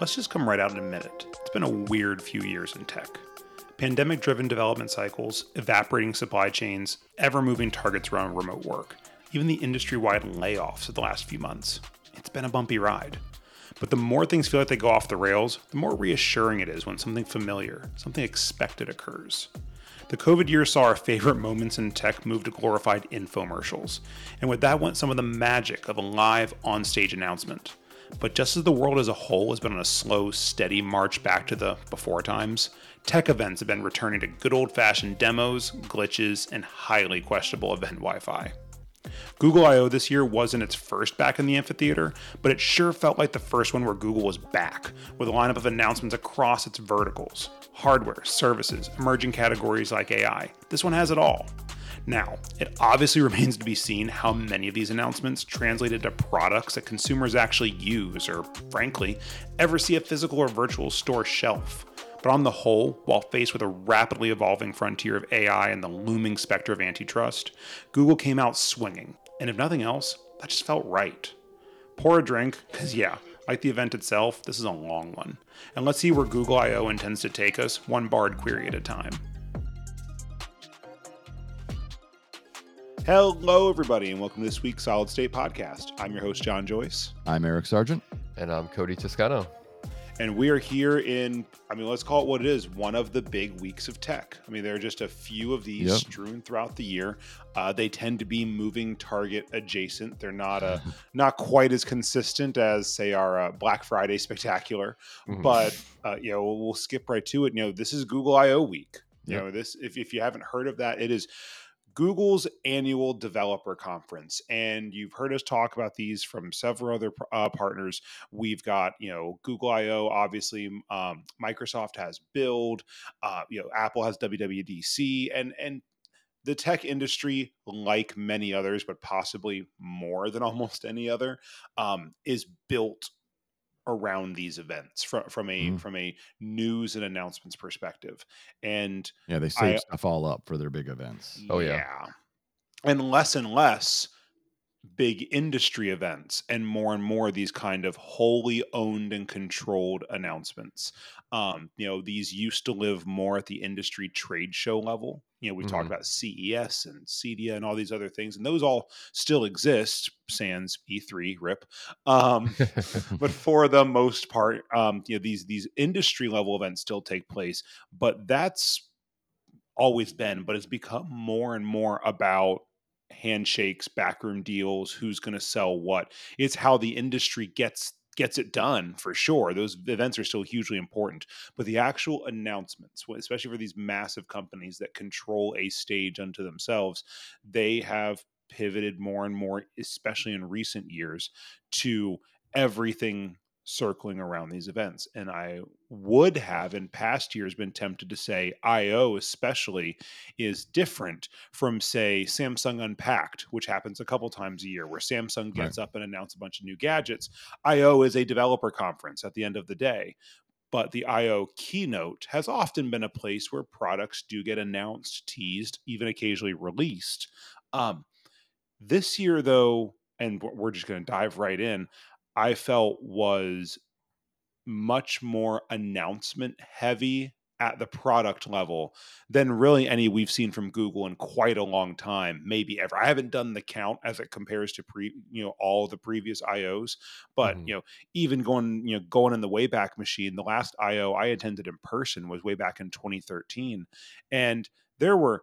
Let's just come right out in a minute. It's been a weird few years in tech. Pandemic driven development cycles, evaporating supply chains, ever moving targets around remote work, even the industry wide layoffs of the last few months. It's been a bumpy ride. But the more things feel like they go off the rails, the more reassuring it is when something familiar, something expected occurs. The COVID year saw our favorite moments in tech move to glorified infomercials, and with that went some of the magic of a live on-stage announcement. But just as the world as a whole has been on a slow, steady march back to the before times, tech events have been returning to good old fashioned demos, glitches, and highly questionable event Wi Fi. Google I/O this year wasn't its first back in the amphitheater, but it sure felt like the first one where Google was back, with a lineup of announcements across its verticals hardware, services, emerging categories like AI. This one has it all. Now, it obviously remains to be seen how many of these announcements translated to products that consumers actually use or, frankly, ever see a physical or virtual store shelf. But on the whole, while faced with a rapidly evolving frontier of AI and the looming specter of antitrust, Google came out swinging. And if nothing else, that just felt right. Pour a drink, because yeah, like the event itself, this is a long one. And let's see where Google I/O intends to take us, one Bard query at a time. Hello, everybody, and welcome to this week's Solid State Podcast. I'm your host, John Joyce. I'm Eric Sargent. And I'm Cody Toscano. And we are here in, I mean, let's call it what it is one of the big weeks of tech. I mean, there are just a few of these yep. strewn throughout the year. Uh, they tend to be moving target adjacent. They're not a, not quite as consistent as, say, our uh, Black Friday spectacular. Mm-hmm. But, uh, you know, we'll, we'll skip right to it. You know, this is Google I/O week. You yep. know, this, if, if you haven't heard of that, it is Google's annual developer conference. And you've heard us talk about these from several other uh, partners. We've got, you know, Google I/O, obviously, um, Microsoft has Build, uh, you know, Apple has WWDC, and and the tech industry, like many others, but possibly more than almost any other, um, is built around these events from from a mm. from a news and announcements perspective. And yeah, they save I, stuff all up for their big events. Oh yeah. yeah. And less and less big industry events and more and more these kind of wholly owned and controlled announcements. Um, you know, these used to live more at the industry trade show level. You know, we mm-hmm. talked about CES and CEDIA and all these other things, and those all still exist, sans E3 RIP. Um, but for the most part, um, you know, these these industry level events still take place. But that's always been, but it's become more and more about handshakes, backroom deals, who's going to sell what. It's how the industry gets gets it done for sure. Those events are still hugely important, but the actual announcements, especially for these massive companies that control a stage unto themselves, they have pivoted more and more, especially in recent years, to everything circling around these events. And I would have in past years been tempted to say IO, especially, is different from, say, Samsung Unpacked, which happens a couple times a year, where Samsung gets right. up and announces a bunch of new gadgets. IO is a developer conference at the end of the day. But the IO keynote has often been a place where products do get announced, teased, even occasionally released. Um, this year, though, and we're just going to dive right in. I felt was much more announcement heavy at the product level than really any we've seen from Google in quite a long time, maybe ever. I haven't done the count as it compares to pre, you know, all the previous IOs, but mm-hmm. you know, even going, you know, going in the Wayback Machine, the last IO I attended in person was way back in 2013, and there were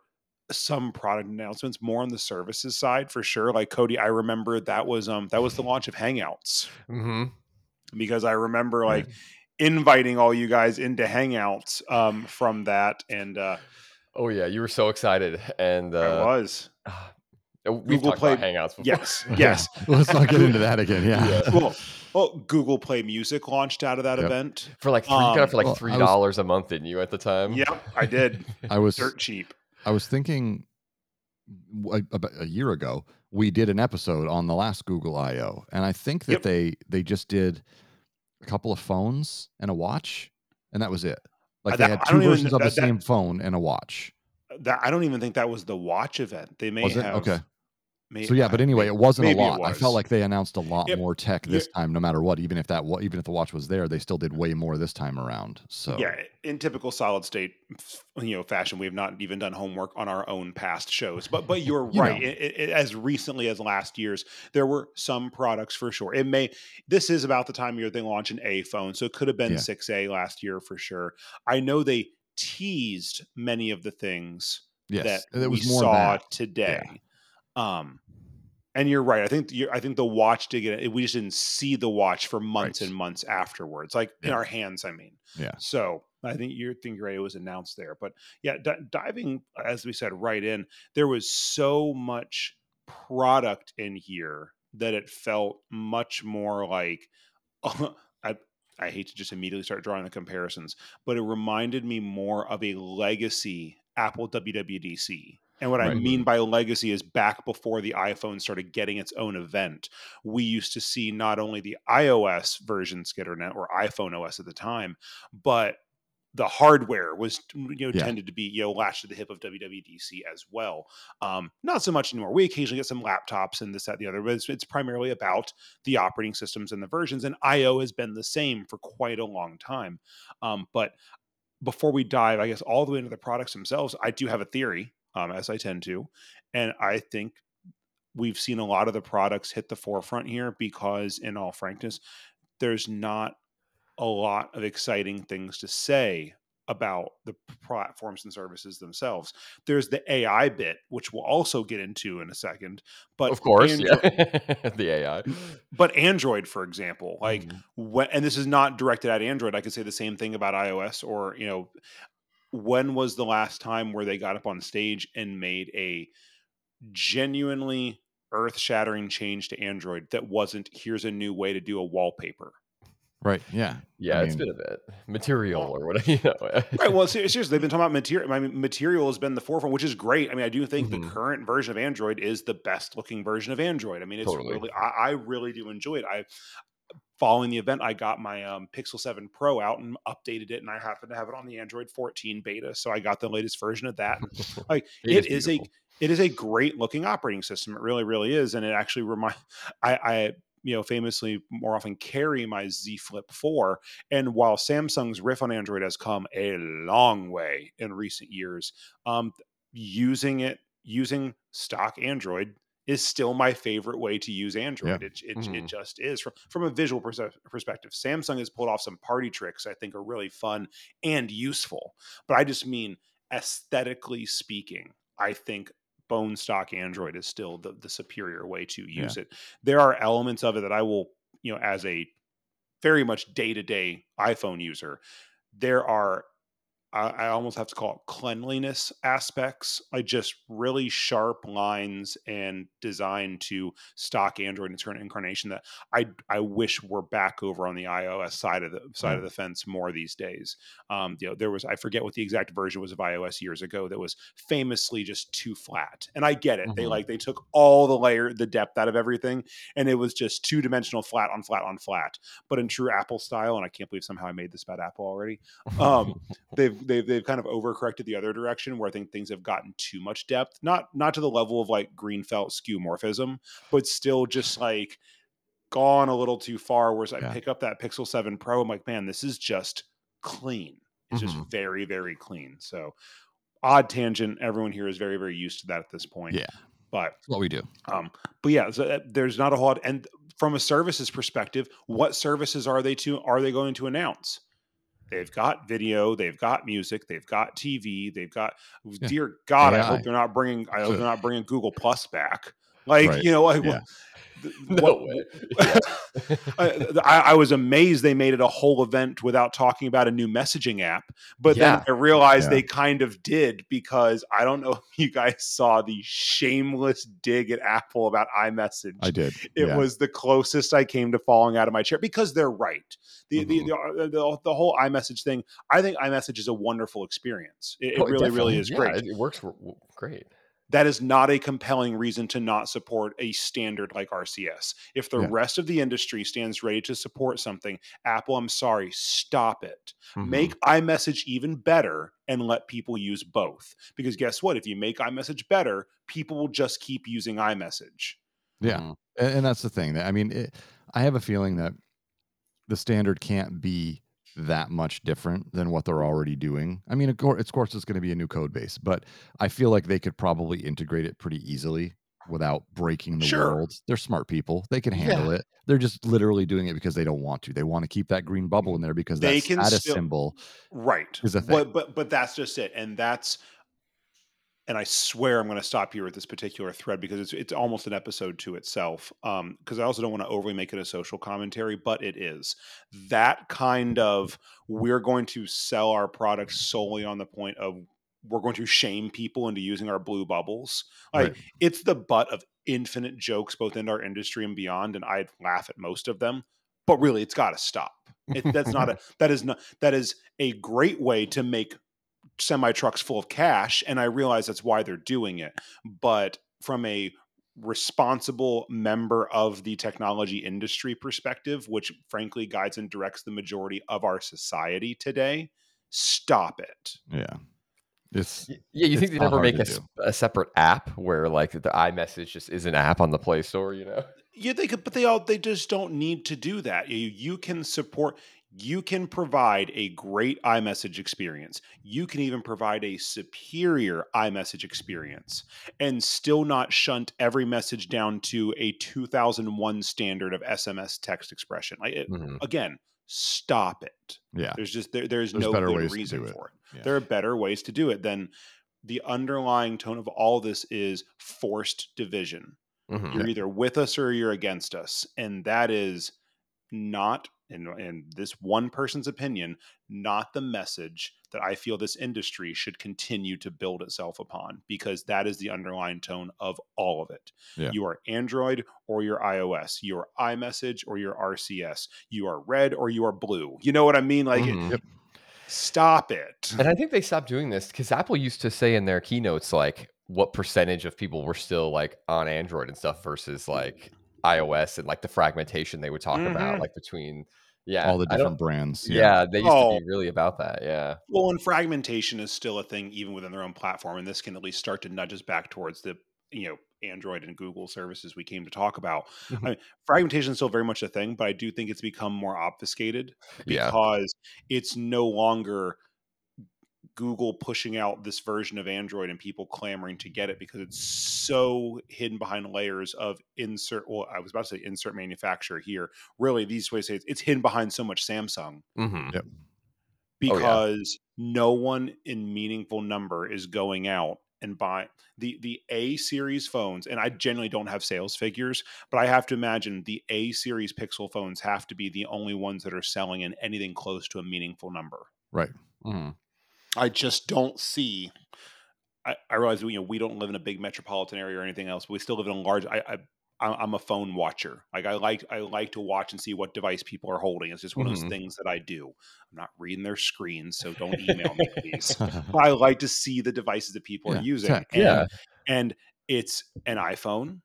some product announcements more on the services side for sure like cody i remember that was um that was the launch of hangouts mm-hmm. because i remember like inviting all you guys into hangouts um from that and uh oh yeah you were so excited and uh i was uh, we've Google Play Hangouts. Before. Yes, yes. Let's not get into that again. Yeah. yeah. Well, well, Google Play Music launched out of that yep. event for like three, um, for like three dollars well, a month, didn't you? At the time. Yep, I did. I was dirt cheap. I was thinking about a year ago we did an episode on the last Google I/O, and I think that yep. they they just did a couple of phones and a watch, and that was it. Like they had two versions even, of the same phone and a watch. That I don't even think that was the watch event. They may have okay. Maybe, so yeah, but anyway, it wasn't a lot. Was. I felt like they announced a lot more tech this yeah. time, no matter what. Even if that, even if the watch was there, they still did way more this time around. So yeah, in typical solid state, you know, fashion, we have not even done homework on our own past shows. But but you're you right. It, it, as recently as last year's, there were some products for sure. It may. This is about the time year they launch an A phone, so it could have been six yeah. A last year for sure. I know they teased many of the things yes, that we saw today. Yeah. Um, and you're right. I think I think the watch did get it. We just didn't see the watch for months right. and months afterwards, like yeah. in our hands. I mean, yeah. So I think you're thinking right. It was announced there, but yeah, d- diving as we said right in, there was so much product in here that it felt much more like. I I hate to just immediately start drawing the comparisons, but it reminded me more of a legacy Apple WWDC and what right. I mean by legacy is back before the iPhone started getting its own event, we used to see not only the iOS version SkitterNet or iPhone OS at the time, but the hardware was you know yeah. tended to be you know latched to the hip of WWDC as well. Um, not so much anymore. We occasionally get some laptops and this that the other, but it's, it's, primarily about the operating systems and the versions. And IO has been the same for quite a long time. Um, but before we dive, I guess all the way into the products themselves, I do have a theory um, as I tend to. And I think we've seen a lot of the products hit the forefront here because, in all frankness, there's not a lot of exciting things to say about the platforms and services themselves. There's the AI bit, which we'll also get into in a second. But of course, Android, yeah. the AI. But Android, for example, like mm-hmm. when, and this is not directed at Android. I could say the same thing about iOS or you know when was the last time where they got up on stage and made a genuinely earth-shattering change to Android that wasn't here's a new way to do a wallpaper? Right. Yeah. Yeah, I it's mean, been a bit material or whatever. You know. right. Well, seriously, they've been talking about material. I mean, material has been the forefront, which is great. I mean, I do think mm-hmm. the current version of Android is the best looking version of Android. I mean, it's totally. really, I, I, really do enjoy it. I, following the event, I got my um, Pixel 7 Pro out and updated it, and I happen to have it on the Android 14 beta, so I got the latest version of that. like it, it is, is a it is a great looking operating system. It really, really is, and it actually remind I, I you know famously more often carry my Z Flip 4, and while Samsung's riff on Android has come a long way in recent years, um, using it using stock Android is still my favorite way to use Android. Yeah. It, it, mm-hmm. it, just is from, from a visual pers- perspective. Samsung has pulled off some party tricks I think are really fun and useful. But I just mean aesthetically speaking, I think bone stock Android is still the, the superior way to use yeah. it. There are elements of it that I will, you know, as a very much day to day iPhone user, there are I, almost have to call it cleanliness aspects, like just really sharp lines and design to stock Android incarnation that I I wish were back over on the iOS side of the side mm. of the fence more these days. Um, you know, there was I forget what the exact version was of iOS years ago that was famously just too flat, and I get it. Mm-hmm. They like they took all the layer, the depth out of everything, and it was just two dimensional, flat on flat on flat. But in true Apple style, and I can't believe somehow I made this about Apple already. Um, they've they've they've kind of overcorrected the other direction where I think things have gotten too much depth. Not not to the level of like Greenfelt skeuomorphism, but still just like gone a little too far. Whereas yeah. I pick up that Pixel 7 Pro, I'm like, man, this is just clean. It's mm-hmm. just very, very clean. So odd tangent. Everyone here is very, very used to that at this point. Yeah. But That's what we do. Um, but yeah, so uh, there's not a whole lot. And from a services perspective, what services are they to are they going to announce? They've got video, they've got music, they've got TV, they've got. Dear God, AI. I hope they're not bringing. I hope they're not bringing Google Plus back. Like right. you know, like, yeah. no what, way. I, I, was amazed they made it a whole event without talking about a new messaging app. But yeah. then I realized they kind of did because I don't know if you guys saw the shameless dig at Apple about iMessage. I did. It was the closest I came to falling out of my chair because they're right. The, mm-hmm. the, the, uh, the, the, whole iMessage thing, I think iMessage is a wonderful experience. It, oh, it really, really is great. It works great that is not a compelling reason to not support a standard like RCS. If the Yeah. rest of the industry stands ready to support something, Apple, I'm sorry, stop it. Mhm. Make iMessage even better and let people use both. Because guess what? If you make iMessage better, people will just keep using iMessage. Yeah. Mhm. and, and that's the thing i mean it, i have a feeling that the standard can't be that much different than what they're already doing i mean of course, of course it's going to be a new code base but i feel like they could probably integrate it pretty easily without breaking the Sure. world they're smart people they can handle it they're just literally doing it because they don't want to they want to keep that green bubble mm. in there because They that can status still- symbol Right. Is a thing. But but but that's just it. And that's and I swear I'm going to stop here with this particular thread because it's it's almost an episode to itself. Um, because I also don't want to overly make it a social commentary, but it is that kind of we're going to sell our products solely on the point of we're going to shame people into using our blue bubbles. Like Right. it's the butt of infinite jokes both in our industry and beyond, and I'd laugh at most of them. But really, it's got to stop. It, that's not a that is not that is a great way to make semi trucks full of cash, and I realize that's why they're doing it. But from a responsible member of the technology industry perspective, which frankly guides and directs the majority of our society today, stop it. yeah it's Yeah, you It's think they not never make a, a, s- a separate app where like the iMessage just is an app on the Play Store? You know? Yeah, they could, but they all they just don't need to do that. You you can support. You can provide a great iMessage experience. You can even provide a superior iMessage experience, and still not shunt every message down to a 2001 standard of SMS text expression. Like it, Mhm. again, stop it. yeah There's just there, there's, There's no good to reason it. for it. Yeah. There are better ways to do it than the underlying tone of all this is forced division Mhm. you're either with us or you're against us and that is not in, in this one person's opinion not the message that i feel this industry should continue to build itself upon because that is the underlying tone of all of it Yeah. you are android or you're ios you are imessage or you're rcs you are red or you are blue you know what i mean like it- Mhm. Yep. stop it And I think they stopped doing this because Apple used to say in their keynotes like what percentage of people were still like on Android and stuff versus like iOS and like the fragmentation they would talk about Mhm. like between yeah all the different brands yeah. they used Oh. to be really about that yeah Well, and fragmentation is still a thing even within their own platform, and this can at least start to nudge us back towards the you know Android and Google services we came to talk about. I mean, fragmentation is still very much a thing, but I do think it's become more obfuscated yeah because it's no longer Google pushing out this version of Android and people clamoring to get it because it's so hidden behind layers of insert. Well, I was about to say insert manufacturer here. Really, these ways say it's, it's hidden behind so much Samsung Mhm. Yep. Oh, yeah. because no one in meaningful number is going out and buy the the A series phones and I generally don't have sales figures but I have to imagine the A series Pixel phones have to be the only ones that are selling in anything close to a meaningful number. right Mhm. I just don't see I, I realize you know we don't live in a big metropolitan area or anything else. But we still live in a large. I, I I'm a phone watcher. Like I like I like to watch and see what device people are holding. It's just one of Mhm. those things that I do. I'm not reading their screens, so don't email me, please. But I like to see the devices that people Yeah, are using. tech. And, Yeah. and it's an iPhone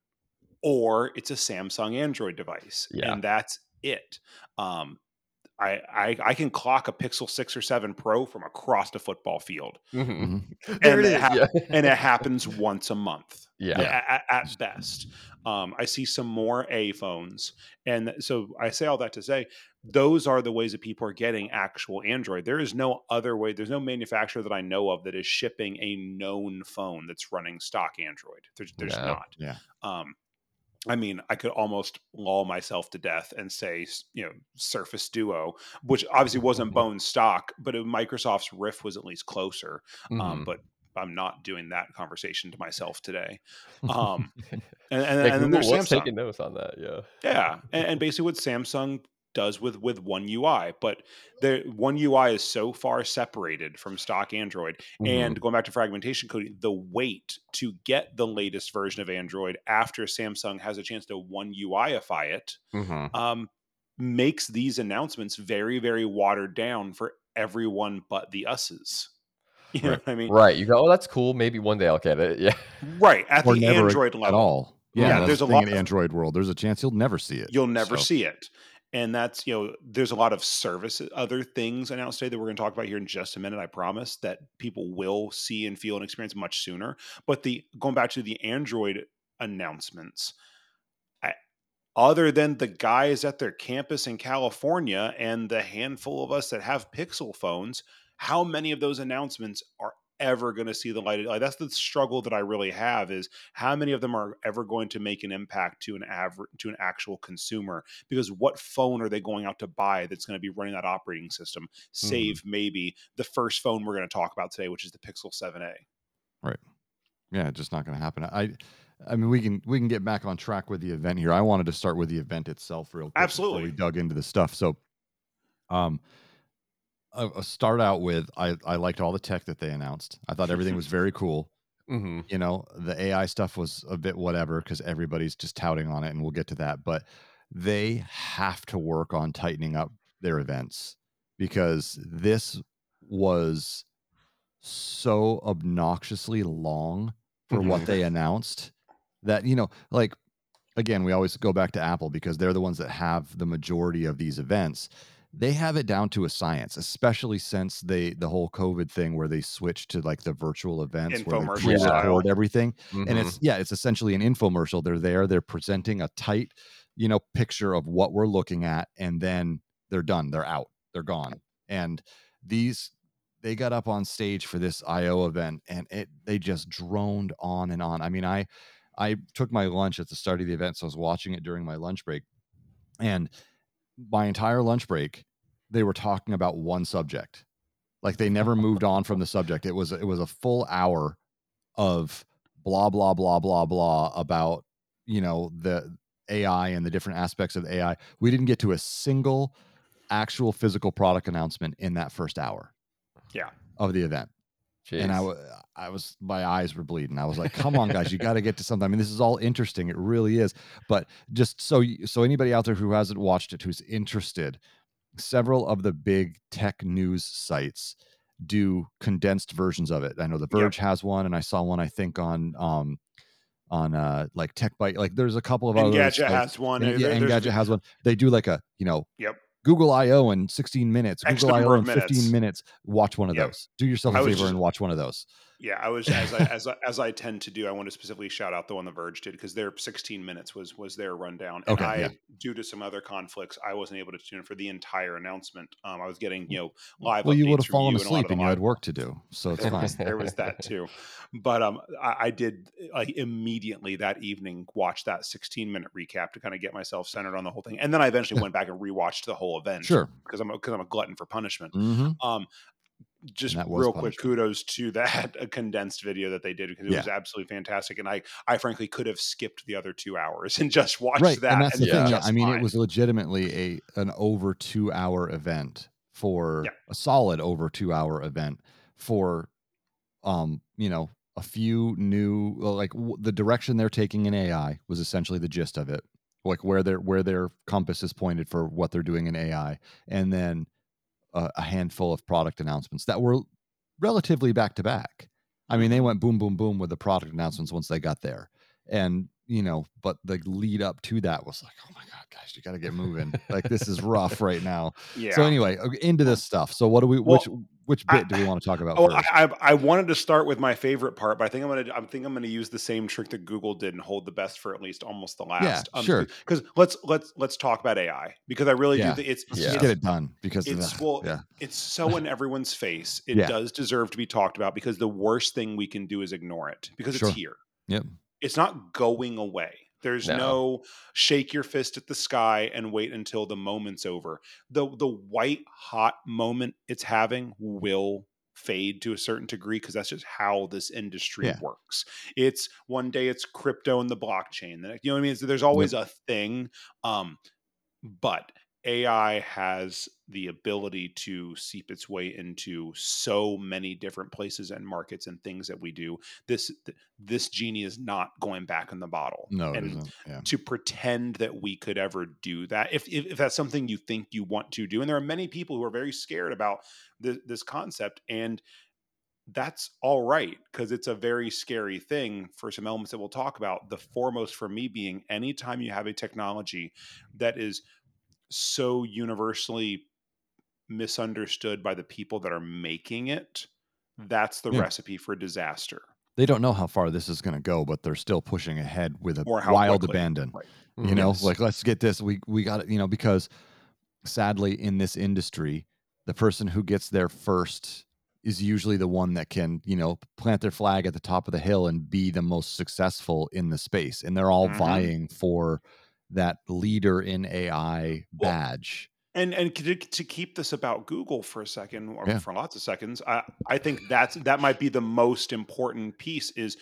or it's a Samsung Android device, Yeah. and that's it. Um, I, I I can clock a Pixel six or seven Pro from across the football field, Mhm. Mhm. And it it is, hap- yeah. and it happens once a month yeah a- at, at best. Um, I see some more A phones, and so I say all that to say those are the ways that people are getting actual Android. There is no other way. There's no manufacturer that I know of that is shipping a known phone that's running stock Android. There's there's No. not. Yeah. Um, I mean, I could almost lull myself to death and say, you know, Surface Duo, which obviously wasn't Mhm. bone stock, but Microsoft's Rift was at least closer. Um, Mhm. but I'm not doing that conversation to myself today. Um, and and, Yeah, and then there's Samsung. taking notes on that yeah Yeah, and, and basically what Samsung does with with One UI, but the One UI is so far separated from stock Android. Mhm. And going back to fragmentation coding, the wait to get the latest version of Android after Samsung has a chance to One UIify it Mhm. um, makes these announcements very very watered down for everyone but the us's. You know Right. what I mean? Right. You go, oh, that's cool. Maybe one day I'll get it. Yeah. Right at or the never Android at all. Yeah, Yeah, there's a lot in of- Android world. There's a chance you'll never see it. You'll never So- see it. And that's, you know, there's a lot of service, uh, other things announced today that we're going to talk about here in just a minute. I promise that people will see and feel and experience much sooner. But the going back to the Android announcements, I, other than the guys at their campus in California and the handful of us that have Pixel phones, how many of those announcements are ever going to see the light of like that's the struggle that I really have is how many of them are ever going to make an impact to an average to an actual consumer because what phone are they going out to buy that's going to be running that operating system save maybe the first phone we're going to talk about today which is the Pixel 7a Right. Yeah, just not going to happen. I, I mean, we can we can get back on track with the event here. I wanted to start with the event itself real quick. before Absolutely. we dug into the stuff. So, um, I'll I'll start out with I I liked all the tech that they announced. I thought everything was very cool. hmm You know, the AI stuff was a bit whatever because everybody's just touting on it, and we'll get to that. But they have to work on tightening up their events because this was so obnoxiously long for what Mhm. they announced that you know like again we always go back to apple because they're the ones that have the majority of these events they have it down to a science especially since they the whole covid thing where they switched to like the virtual events where they pre-record everything Mm-hmm. and it's yeah it's essentially an infomercial. They're there they're presenting a tight you know picture of what we're looking at and then they're done they're out they're gone. And these they got up on stage for this io event and it they just droned on and on. I mean i i took my lunch at the start of the event so i was watching it during my lunch break and my entire lunch break they were talking about one subject. Like they never moved on from the subject. It was it was a full hour of blah blah blah blah blah about you know the ai and the different aspects of ai we didn't get to a single actual physical product announcement in that first hour Yeah. of the event and I, Jeez. I was my eyes were bleeding. I was like, "Come on, guys, you got to get to something." I mean, this is all interesting. It really is. But just so so anybody out there who hasn't watched it, who's interested, several of the big tech news sites do condensed versions of it. I know the Yep. Verge has one, and I saw one I think on um on uh like Tech Byte. Like there's a couple of other Engadget sites- has one and, yeah, Engadget has one. They do like a you know Yep. Google I/O in 16 minutes, X Google I/O in 15 minutes. minutes. Watch one of Yep. those. Do yourself a favor just- and watch one of those. Yeah, I was as I, as I, as I tend to do. I want to specifically shout out the one the Verge did because their 16 minutes was was their rundown. And Okay, I, yeah. due to some other conflicts, I wasn't able to tune in for the entire announcement. Um, I was getting you know live. Well, you would have fallen you and a lot of asleep the and you had work to do, so it's there fine. was, there was that too, but um, I, I did like immediately that evening watch that 16 minute recap to kind of get myself centered on the whole thing, and then I eventually went back and rewatched the whole event. Sure. because I'm because I'm a glutton for punishment. hmm Um, just real quick, kudos to that a condensed video that they did because it was absolutely fantastic, and I I frankly could have skipped the other two hours and just watched Right, that. and that's the thing. Yeah, I mean, it was legitimately a an over two hour event for Yeah. a solid over two hour event for, um, you know, a few new like w- the direction they're taking in AI was essentially the gist of it, like where their where their compass is pointed for what they're doing in AI, and then a, a handful of product announcements that were relatively back to back. I mean, they went boom, boom, boom with the product announcements once they got there. And, you know, but the lead up to that was like, oh my God, guys, you got to get moving. like, this is rough right now. yeah. So, anyway, into this stuff. So, what do we, Well, which, which I- bit do we want to talk about Oh, first? I, I I wanted to start with my favorite part, but I think I'm gonna I think I'm gonna use the same trick that Google did and hold the best for at least almost the last. Yeah, sure. Because let's let's let's talk about AI because I really Yeah. do think it's Yeah. it's, get it done because it's well yeah. it's so in everyone's face. It Yeah. does deserve to be talked about because the worst thing we can do is ignore it because Sure. it's here. Yep. It's not going away. There's No. no. shake your fist at the sky and wait until the moment's over. The the white hot moment it's having will fade to a certain degree because that's just how this industry Yeah. works. It's one day it's crypto and the blockchain. The next, you know what I mean? So there's always a thing. Um, but AI has the ability to seep its way into so many different places and markets and things that we do. This this genie is not going back in the bottle. No, and. Yeah. to pretend that we could ever do that if, if if that's something you think you want to do and there are many people who are very scared about this, this concept and that's all right because it's a very scary thing for some elements that we'll talk about. The foremost for me being anytime you have a technology that is so universally misunderstood by the people that are making it, that's the Yeah. recipe for disaster. They don't know how far this is going to go, but they're still pushing ahead with a wild quickly. abandon. Right. You know, Yes. like let's get this. We we got it. You know, because sadly in this industry, the person who gets there first is usually the one that can you know plant their flag at the top of the hill and be the most successful in the space, and they're all Mhm. vying for that leader in AI Well, badge. And and to, to keep this about Google for a second, or Yeah. for lots of seconds, I, I think that's that might be the most important piece. Is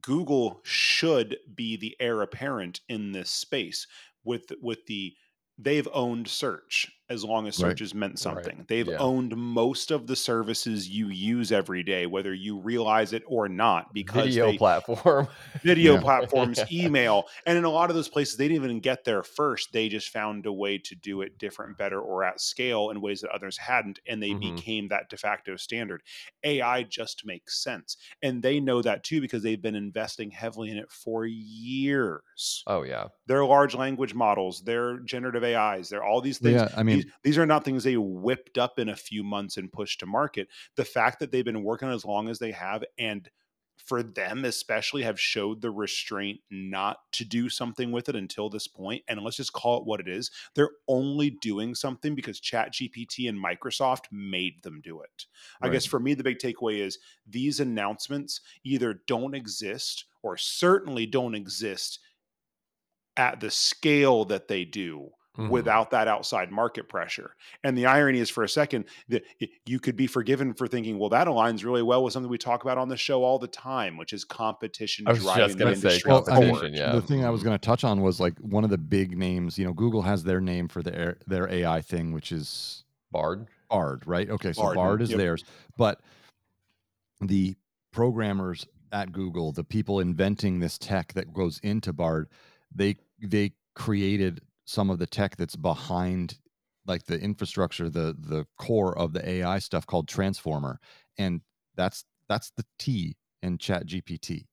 Google should be the heir apparent in this space with with the they've owned search as long as Right. search has meant something. They've Yeah. owned most of the services you use every day, whether you realize it or not, because Video they, platform. video Yeah. platforms, Yeah. email, and in a lot of those places, they didn't even get there first. They just found a way to do it different, better, or at scale in ways that others hadn't, and they Mhm. became that de facto standard. AI just makes sense, and they know that too because they've been investing heavily in it for years. Oh yeah. Their large language models, their generative AIs, they're all these things. Yeah, I mean, these, these are not things they whipped up in a few months and pushed to market. The fact that they've been working as long as they have, and for them especially, have showed the restraint not to do something with it until this point. And let's just call it what it is. They're only doing something because ChatGPT and Microsoft made them do it. I guess for me, the big takeaway is these announcements either don't exist or certainly don't exist at the scale that they do Mhm. without that outside market pressure. And the irony is, for a second, that you could be forgiven for thinking, well, that aligns really well with something we talk about on the show all the time, which is competition driving the gonna say industry Well, I competition. Yeah. the thing I was Mhm. going to touch on was like one of the big names. You know, Google has their name for their their AI thing, which is Bard. Bard, right? Okay, so Bard, Bard, is yep. theirs, but the programmers at Google, the people inventing this tech that goes into Bard, they they created some of the tech that's behind like the infrastructure, the the core of the AI stuff called Transformer, and that's that's the T in Chat GPT.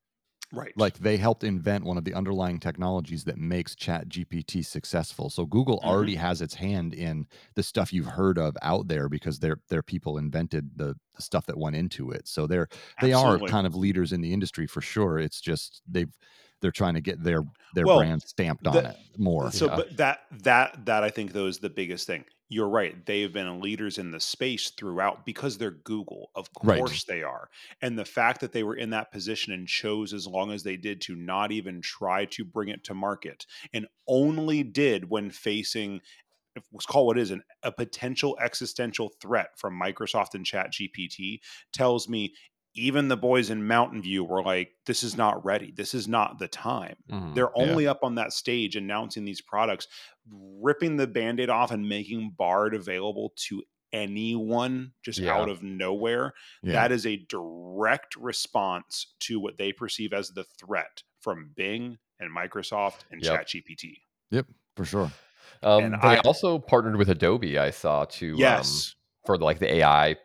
Right. Like they helped invent one of the underlying technologies that makes Chat GPT successful. So Google Mhm. already has its hand in the stuff you've heard of out there because their their people invented the, the stuff that went into it. So they're they Absolutely. are kind of leaders in the industry for sure. It's just they've they're trying to get their their Well, brand stamped on the- it more. So, Yeah. but that that that I think though is the biggest thing. You're right. They've been leaders in the space throughout because they're Google. Of Right. course they are. And the fact that they were in that position and chose as long as they did to not even try to bring it to market and only did when facing if let's call what is an, a potential existential threat from Microsoft and Chat GPT tells me even the boys in Mountain View were like, this is not ready. This is not the time. Mhm. They're Yeah. only up on that stage announcing these products, ripping the band aid off and making Bard available to anyone just Yeah. out of nowhere. Yeah. That is a direct response to what they perceive as the threat from Bing and Microsoft and Yep. ChatGPT. yep, for sure. Um, And they I- also partnered with Adobe. I saw to um, Yes. for like the AI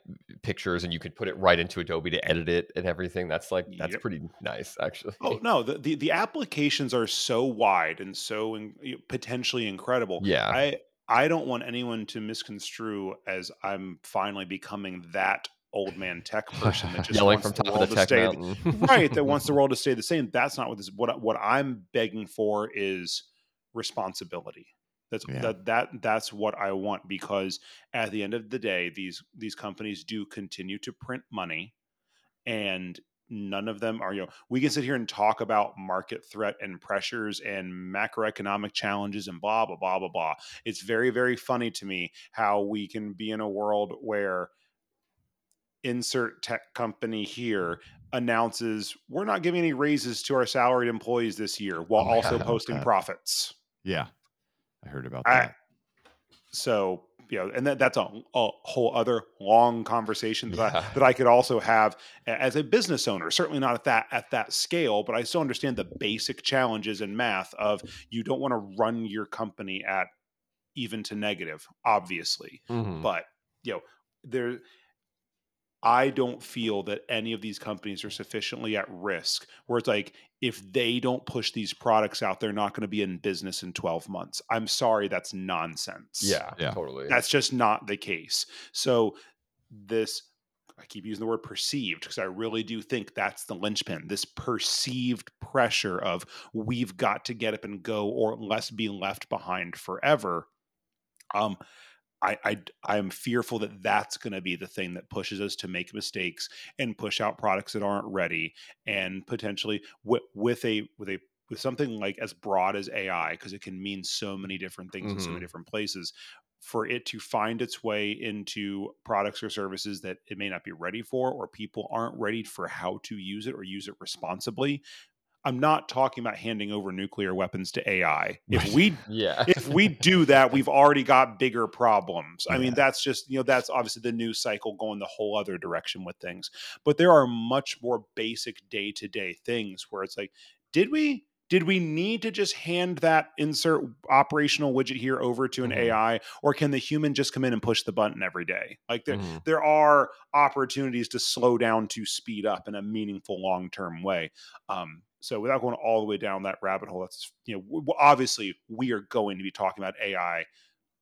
pictures, and you could put it right into Adobe to edit it and everything. That's like that's Yep. pretty nice, actually. Oh no, the, the the applications are so wide and so in, potentially incredible. Yeah. I I don't want anyone to misconstrue as I'm finally becoming that old man tech person that just Yelling wants from the top of world the to stay right that wants the world to stay the same. That's not what this what what I'm begging for is responsibility. That's Yeah. that that that's what I want because at the end of the day, these these companies do continue to print money, and none of them are you know we can sit here and talk about market threat and pressures and macroeconomic challenges and blah blah blah blah blah. It's very very funny to me how we can be in a world where insert tech company here announces we're not giving any raises to our salaried employees this year while Oh, also about posting that. profits. Yeah. I heard about I- that. So, you know, and that, that's a, a whole other long conversation that, I, that I could also have as a business owner. Certainly not at that at that scale, but I still understand the basic challenges in math of you don't want to run your company at even to negative, obviously. Mhm. But you know, there, I don't feel that any of these companies are sufficiently at risk where it's like if they don't push these products out, they're not going to be in business in 12 months. I'm sorry, that's nonsense. Yeah, Yeah. totally. That's just not the case. So this I keep using the word perceived because I really do think that's the linchpin. This perceived pressure of we've got to get up and go or less be left behind forever. Um, I, I I'm fearful that that's going to be the thing that pushes us to make mistakes and push out products that aren't ready, and potentially with, with a with a with something like as broad as AI because it can mean so many different things in so many Mhm. different places. For it to find its way into products or services that it may not be ready for, or people aren't ready for how to use it or use it responsibly. I'm not talking about handing over nuclear weapons to AI. If we yeah. if we do that, we've already got bigger problems. I mean, Yeah. that's just, you know, that's obviously the news cycle going the whole other direction with things. But there are much more basic day to day things where it's like, did we? Did we need to just hand that insert operational widget here over to an Mhm. AI, or can the human just come in and push the button every day? Like there, Mhm. there are opportunities to slow down to speed up in a meaningful long term way. Um, so without going all the way down that rabbit hole, that's you know w- w- obviously we are going to be talking about AI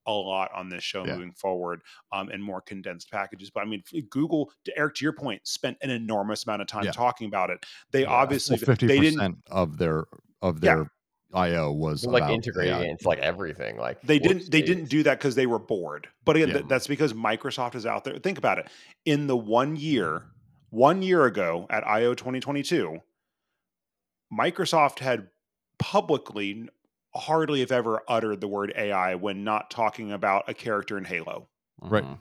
a lot on this show Yeah. moving forward um, in more condensed packages. But I mean, Google, to Eric, to your point, spent an enormous amount of time Yeah. talking about it. They Yeah. obviously Well, fifty they didn't percent of their of Yeah. their IO was They're, like about integrating AI. into like everything. Like they didn't they didn't do that because they were bored. But again, Yeah. th- that's because Microsoft is out there. Think about it. In the one year, one year ago at IO 2022, Microsoft had publicly hardly if ever uttered the word AI when not talking about a character in Halo. Right. Mhm.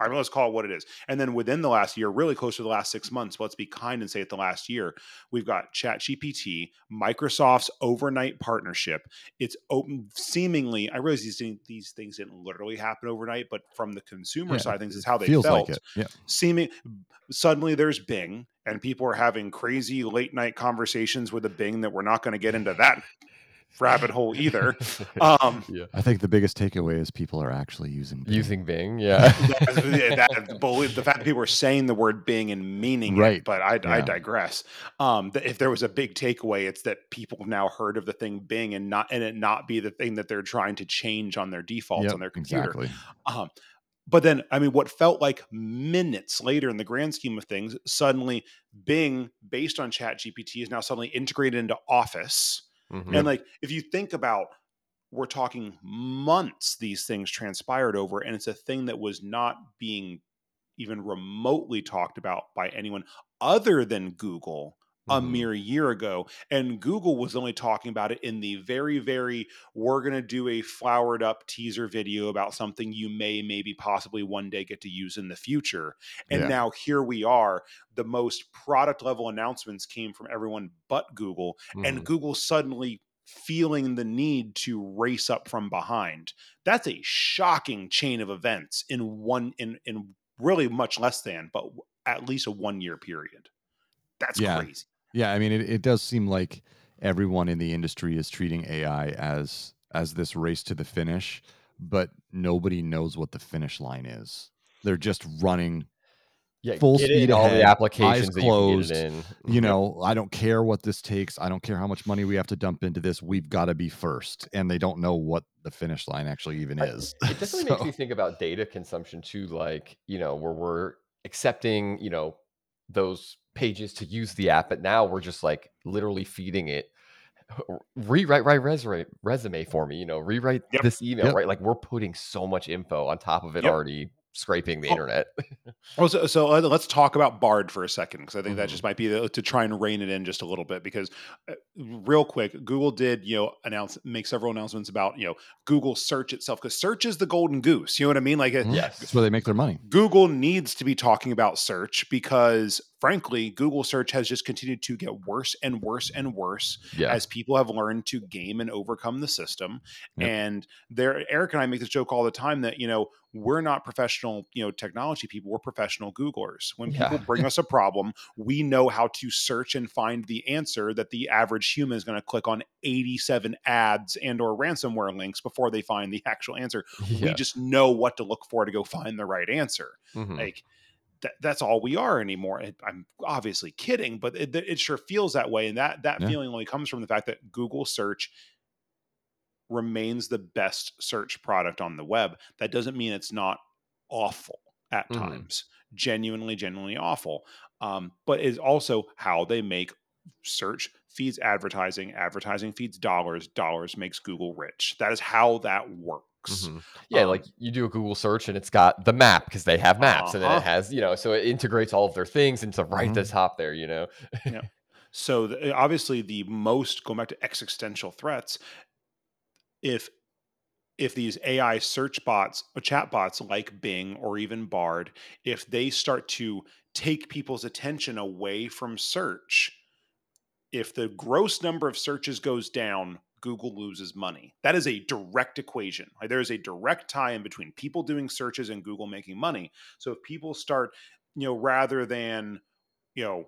I mean, let's call it what it is. And then within the last year, really close to the last six months, let's be kind and say it the last year, we've got ChatGPT, Microsoft's overnight partnership. It's open, seemingly. I realize these things, these things didn't literally happen overnight, but from the consumer Yeah, side of things, is how they Feels felt. like it. Yeah. Seeming suddenly there's Bing, and people are having crazy late night conversations with a Bing that we're not going to get into that rabbit hole either. Um, yeah. I think the biggest takeaway is people are actually using Bing. Using Bing, yeah. that, that- believe the fact that people are saying the word Bing and meaning it, Right. but I, I digress. Um, th- if there was a big takeaway, it's that people have now heard of the thing Bing and not and it not be the thing that they're trying to change on their defaults Yep, on their computer. exactly. Um, but then, I mean, what felt like minutes later in the grand scheme of things, suddenly Bing, based on ChatGPT, is now suddenly integrated into Office. Mhm. And like, if you think about, we're talking months these things transpired over, and it's a thing that was not being even remotely talked about by anyone other than Google a Mhm. mere year ago. And Google was only talking about it in the very, very, we're going to do a flowered up teaser video about something you may, maybe, possibly one day get to use in the future. And Yeah. now here we are. The most product level announcements came from everyone but Google and Mhm. Google suddenly feeling the need to race up from behind. That's a shocking chain of events in one in in really much less than, but at least a one year period. That's Yeah. crazy. Yeah, I mean, it, it does seem like everyone in the industry is treating AI as as this race to the finish, but nobody knows what the finish line is. They're just running. yeah, full get it in speed all the eyes applications that closed, you it. You know, I don't care what this takes. I don't care how much money we have to dump into this. We've got to be first, and they don't know what the finish line actually even I- is. It definitely makes So- me think about data consumption too, like, you know, where we're accepting, you know, those pages to use the app, but now we're just like literally feeding it. Rewrite my resume resume for me, you know, rewrite Yep. this email, Yep. right? Like we're putting so much info on top of it Yep. already scraping the Oh, internet. Well, so, so let- let's talk about Bard for a second because I think that Mhm. just might be the, to try and rein it in just a little bit. Because uh, real quick, Google did you know announce make several announcements about you know Google search itself because search is the golden goose. You know what I mean? Like uh, Mhm. Yes. That's where they make their money. Google needs to be talking about search because frankly, Google search has just continued to get worse and worse and worse Yeah. as people have learned to game and overcome the system. Yep. And there, Eric and I make this joke all the time that you know we're not professional, you know, technology people. We're professional Googlers. When people Yeah. bring us a problem, we know how to search and find the answer that the average human is going to click on 87 ads and or ransomware links before they find the actual answer. We just know what to look for to go find the right answer Mhm. like that, that's all we are anymore. I'm obviously kidding, but it, it sure feels that way. And that that Yeah. feeling only comes from the fact that Google search remains the best search product on the web. That doesn't mean it's not awful at Mhm. times, genuinely, genuinely awful. Um, but is also how they make search feeds advertising, advertising feeds dollars, dollars makes Google rich. That is how that works. Mhm. Yeah, Um, like you do a Google search and it's got the map because they have maps, and then Uh-huh. it has you know, so it integrates all of their things into right at the top there. You know. So the, obviously, the most going back to existential threats, if if these AI search bots or chat bots like Bing or even Bard, if they start to take people's attention away from search, if the gross number of searches goes down, Google loses money. That is a direct equation. There is a direct tie in between people doing searches and Google making money. So if people start, you know, rather than, you know,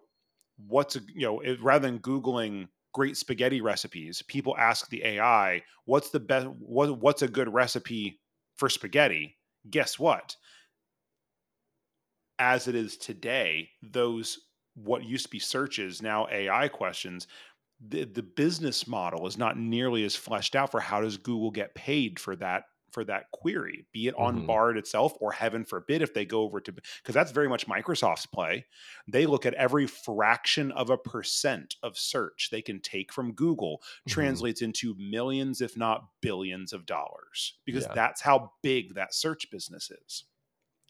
what's a, you know, it, rather than Googling great spaghetti recipes, people ask the AI, what's the best, what, what's a good recipe for spaghetti? Guess what? As it is today, those what used to be searches now AI questions the, the business model is not nearly as fleshed out for how does Google get paid for that for that query, be it on Mhm. Bard itself or heaven forbid if they go over to because that's very much Microsoft's play. They look at every fraction of a percent of search they can take from Google Mhm. translates into millions, if not billions of dollars, because Yeah. that's how big that search business is.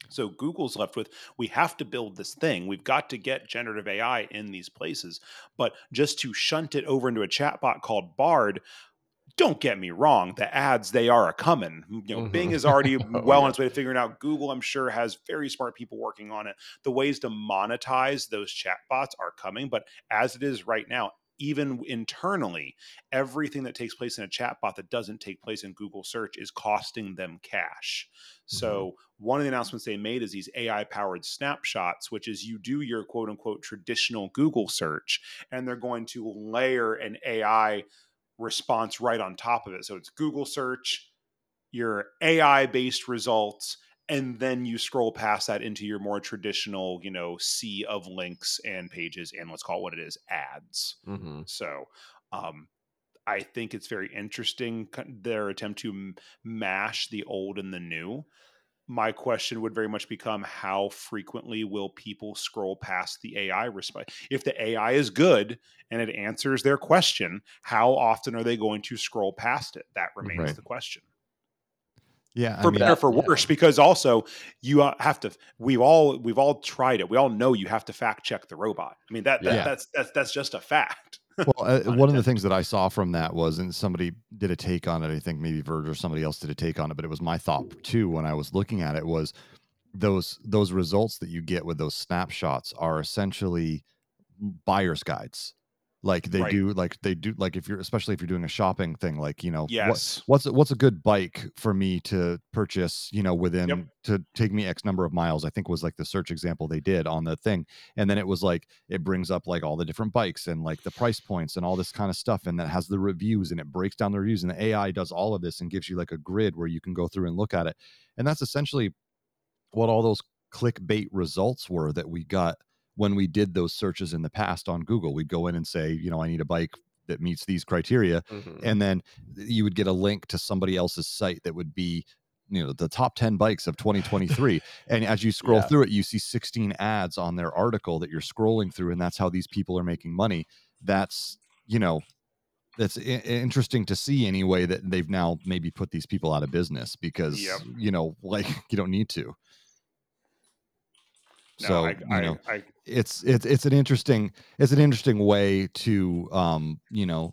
So Google's left with we have to build this thing. We've got to get generative AI in these places, but just to shunt it over into a chatbot called Bard. Don't get me wrong, the ads they are a coming. You know, Bing Mhm. is already Oh, well on its way to figuring out. Google, I'm sure, has very smart people working on it. The ways to monetize those chatbots are coming, but as it is right now, even internally, everything that takes place in a chatbot that doesn't take place in Google search is costing them cash. Mm-hmm. So, one of the announcements they made is these AI powered snapshots, which is you do your quote unquote traditional Google search, and they're going to layer an AI response right on top of it. So, it's Google search, your AI based results, and then you scroll past that into your more traditional, you know, sea of links and pages, and let's call it what it is ads. Mhm. So, um, I think it's very interesting their attempt to m- mash the old and the new. My question would very much become how frequently will people scroll past the AI response? If the AI is good and it answers their question, how often are they going to scroll past it? That remains Right. the question Yeah, I for mean, better that- for yeah. worse because also you uh, have to we've all we've all tried it we all know you have to fact check the robot i mean that, that Yeah. that's that's that's just a fact well, uh, one of the things that I saw from that was, and somebody did a take on it. I think maybe Verge or somebody else did a take on it, but it was my thought too when I was looking at it was those those results that you get with those snapshots are essentially buyer's guides. Like they Right. do, like they do, like if you're, especially if you're doing a shopping thing, like you know, what, yes. what's what's a good bike for me to purchase you know within to take me x number of miles i think was like the search example they did on the thing. And then it was like it brings up like all the different bikes and like the price points and all this kind of stuff and that has the reviews and it breaks down the reviews and the ai does all of this and gives you like a grid where you can go through and look at it. And that's essentially what all those clickbait results were that we got when we did those searches in the past on google we'd go in and say you know i need a bike that meets these criteria Mhm. and then you would get a link to somebody else's site that would be you know the top 10 bikes of 2023 and as you scroll Yeah. through it you see 16 ads on their article that you're scrolling through and that's how these people are making money that's you know that's I- interesting to see anyway that they've now maybe put these people out of business because Yep. you know like you don't need to no so I, you know I it's it's it's an interesting it's an interesting way to um you know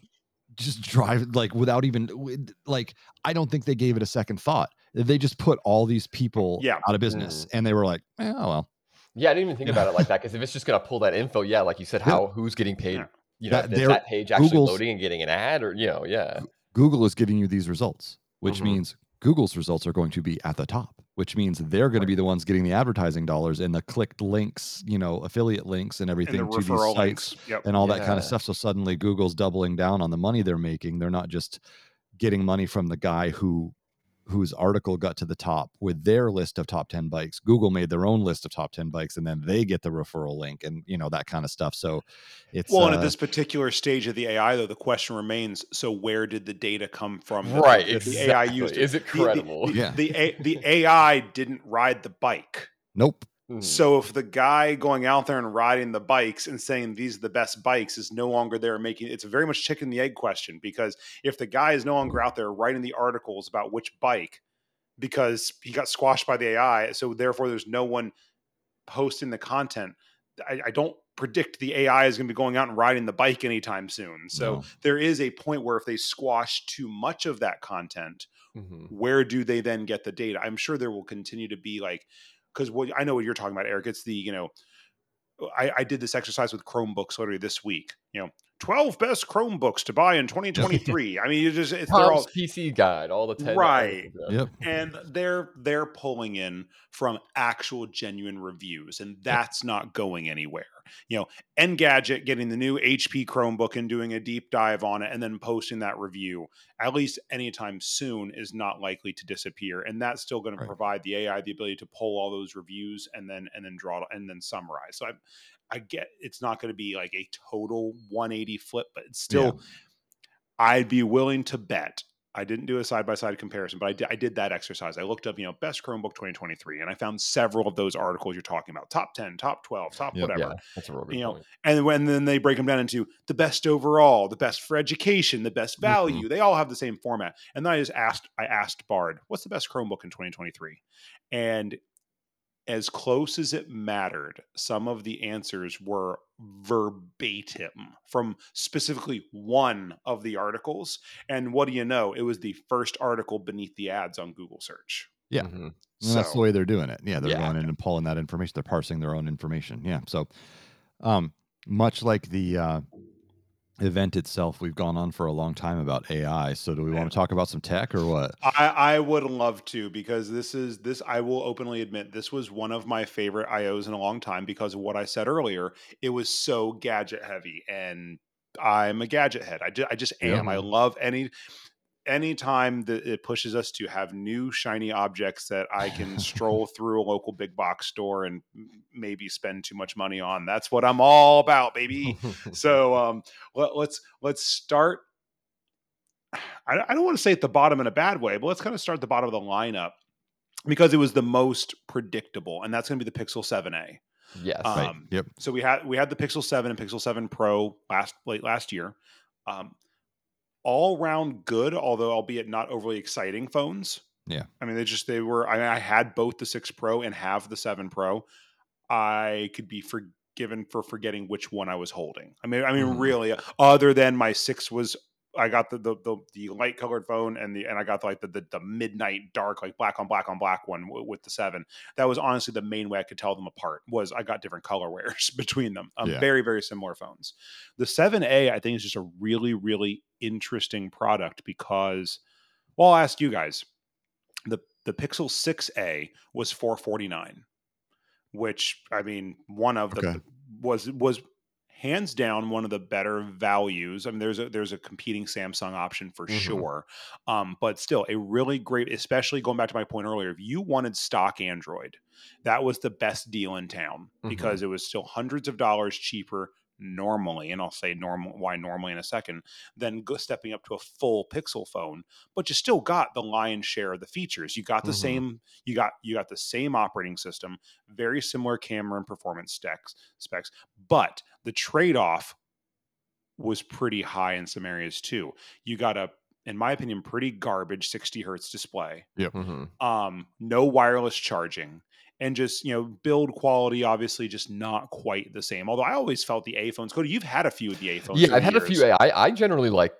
just drive like without even like I don't think they gave it a second thought. They just put all these people Yeah. out of business and they were like, eh, oh well. Yeah, I didn't even think about it like that because if it's just gonna pull that info, yeah, like you said, how who's getting paid? Yeah. You know, That- if it's they're- that page actually Google's- loading and getting an ad, or you know, yeah, Google is giving you these results, which Mhm. means Google's results are going to be at the top, which means they're going to be the ones getting the advertising dollars and the clicked links, you know, affiliate links and and the everything to these sites links yep and all that kind of stuff. So suddenly Google's doubling down on the money they're making. They're not just getting money from the guy who whose article got to the top with their list of top 10 bikes google made their own list of top 10 bikes and then they get the referral link and you know that kind of stuff so it's well, and uh, at this particular stage of the AI, though, the question remains: so where did the data come from? that- Right, that the AI used Is it The- the- credible? The, Yeah. the, A- the AI didn't ride the bike. nope Mhm. So if the guy going out there and riding the bikes and saying these are the best bikes is no longer there making it's a very much chicken the egg question because if the guy is no longer out there writing the articles about which bike because he got squashed by the AI, so therefore there's no one posting the content. I, I don't predict the AI is going to be going out and riding the bike anytime soon. So No. there is a point where if they squash too much of that content, Mhm. where do they then get the data? I'm sure there will continue to be like, because what I know what you're talking about, Eric. It's the you know, I, I did this exercise with Chromebooks literally this week. You know, 12 best Chromebooks to buy in 2023. I mean, you just it's, they're all PC guide, all the ten. Right. yep and they're they're pulling in from actual genuine reviews and that's not going anywhere you know engadget getting the new hp chromebook and doing a deep dive on it and then posting that review at least anytime soon is not likely to disappear and that's still going Right. to provide the ai the ability to pull all those reviews and then and then draw and then summarize so i i get it's not going to be like a total 180 flip but it's still i'd be willing to bet I didn't do a side by side comparison, but I did, I did that exercise. I looked up, you know, best Chromebook 2023, and I found several of those articles you're talking about top 10, top 12, top Yep. whatever. Yeah, that's a You know, point. And when then they break them down into the best overall, the best for education, the best mm-hmm. value. They all have the same format. And then I just asked, I asked Bard, what's the best Chromebook in 2023? And as close as it mattered, some of the answers were verbatim from specifically one of the articles. And what do you know? It was the first article beneath the ads on Google search. Yeah. Mhm. And that's the way they're doing it. Yeah, they're Yeah. going in and pulling that information. They're parsing their own information. Yeah. So, um, much like the uh, event itself, we've gone on for a long time about AI. So, do we want to talk about some tech or what? I, I would love to because this is this I will openly admit this was one of my favorite IOs in a long time because of what I said earlier. It was so gadget heavy and I'm a gadget head. I just, I just Yeah. am. I love any anytime that it pushes us to have new shiny objects that I can stroll through a local big box store and maybe spend too much money on. That's what I'm all about, baby. so um let, let's let's start I, I don't want to say at the bottom in a bad way but let's kind of start at the bottom of the lineup because it was the most predictable and that's going to be the pixel 7a yes. Um, Right. Yep. so we had we had the pixel 7 and pixel 7 pro last late last year um all round good although albeit not overly exciting phones Yeah. i mean they just they were i, mean, I had both the 6 pro and have the 7 pro i could be forgiven for forgetting which one i was holding i mean i mean Mhm. really other than my 6 was I got the the, the, the light colored phone and the and I got like the, the the midnight dark like black on black on black one w- with the seven. That was honestly the main way I could tell them apart was I got different colorways between them. Um, Yeah. Very very similar phones. The 7A I think is just a really really interesting product because well I'll ask you guys the the Pixel 6A was 449 which I mean one of the Okay. was was hands down one of the better values. I mean, there's a there's a competing Samsung option for Mhm. sure, um, but still a really great. Especially going back to my point earlier, if you wanted stock Android, that was the best deal in town Mhm. because it was still hundreds of dollars cheaper normally, and I'll say normal why normally in a second, than go, stepping up to a full Pixel phone. But you still got the lion's share of the features. You got the Mhm. same you got you got the same operating system, very similar camera and performance specs specs, but the trade-off was pretty high in some areas too. You got a in my opinion pretty garbage 60 hertz display Mhm. um no wireless charging and just you know build quality obviously just not quite the same although i always felt the a phones cody you've had a few of the a phones Yeah, I've had a few. years. I I generally like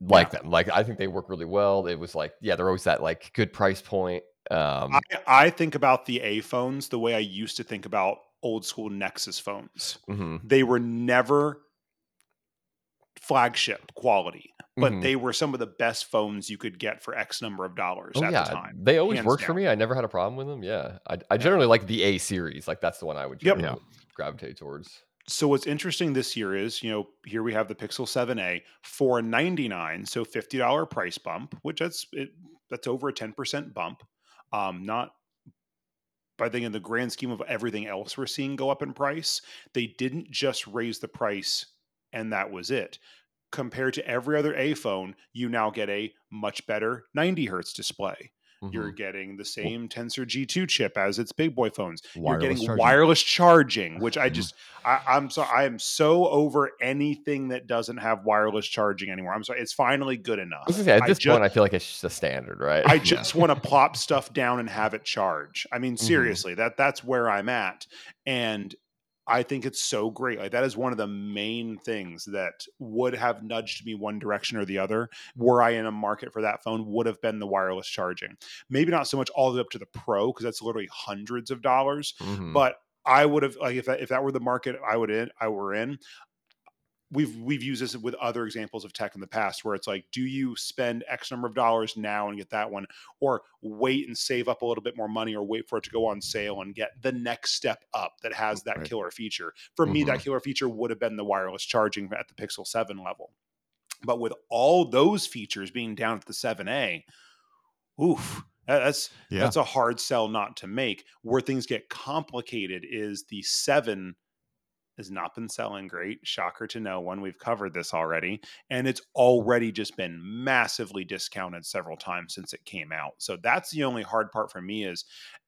like them. Like I think they work really well. It was like yeah, they're always that like good price point. Um, I, I think about the a phones the way i used to think about old school nexus phones mhm, they were never flagship quality but mhm. they were some of the best phones you could get for x number of dollars Oh at yeah, the time they always hands worked for me. I never had a problem with them. Yeah, I, I generally like the A series. Like that's the one I would Yep. generally gravitate towards. so what's interesting this year is you know here we have the pixel 7a 499 so $50 price bump which that's it that's over a 10% bump. Um, not but I think in the grand scheme of everything else we're seeing go up in price, they didn't just raise the price and that was it. Compared to every other A phone, you now get a much better 90 hertz display. Mm-hmm. You're getting the same Tensor G2 chip as its big boy phones. Wireless You're getting charging. wireless charging, which I mm-hmm. just I, am so I am so over anything that doesn't have wireless charging anymore. I'm sorry, it's finally good enough. Say, at this I point, just, I feel like it's just a standard, right? I just want to plop stuff down and have it charge. I mean, mm-hmm. seriously, mm-hmm. that that's where I'm at. And I think it's so great. Like that is one of the main things that would have nudged me one direction or the other. Were I in a market for that phone, would have been the wireless charging. Maybe not so much all the way up to the Pro because that's literally hundreds of dollars. Mm-hmm. But I would have like if that if that were the market I would in I were in, we've we've used this with other examples of tech in the past where it's like do you spend x number of dollars now and get that one or wait and save up a little bit more money or wait for it to go on sale and get the next step up that has that right. killer feature for mm-hmm. me that mm-hmm. killer feature would have been the wireless charging at the pixel 7 level but with all those features being down at the 7a oof that's yeah. that's a hard sell not to make where things get complicated is the 7 has not been selling great. Shocker to no one. We've covered this already. And it's already just been massively discounted several times since it came out. So that's the only hard part for me is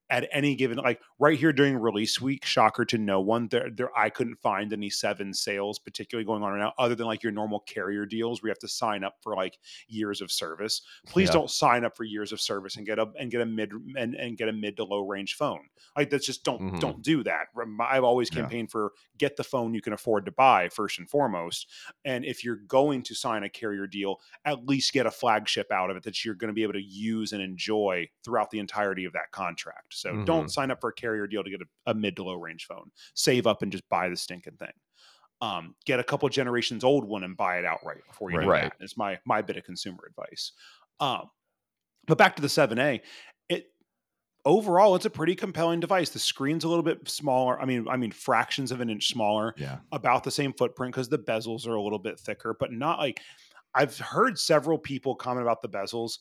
at any given like right here during release week shocker to no one there there i couldn't find any seven sales particularly going on right now other than like your normal carrier deals where you have to sign up for like years of service please yeah. don't sign up for years of service and get a and get a mid and, and get a mid to low range phone like that's just don't mm-hmm. don't do that i've always campaigned yeah. for get the phone you can afford to buy first and foremost and if you're going to sign a carrier deal at least get a flagship out of it that you're going to be able to use and enjoy throughout the entirety of that contract so mm-hmm. don't sign up for a carrier deal to get a, a, mid to low range phone. Save up and just buy the stinking thing. Um, get a couple generations old one and buy it outright before you right. do right. that. Is my my bit of consumer advice. Um, but back to the 7A, it overall it's a pretty compelling device. The screen's a little bit smaller. I mean, I mean fractions of an inch smaller. Yeah. About the same footprint because the bezels are a little bit thicker, but not like I've heard several people comment about the bezels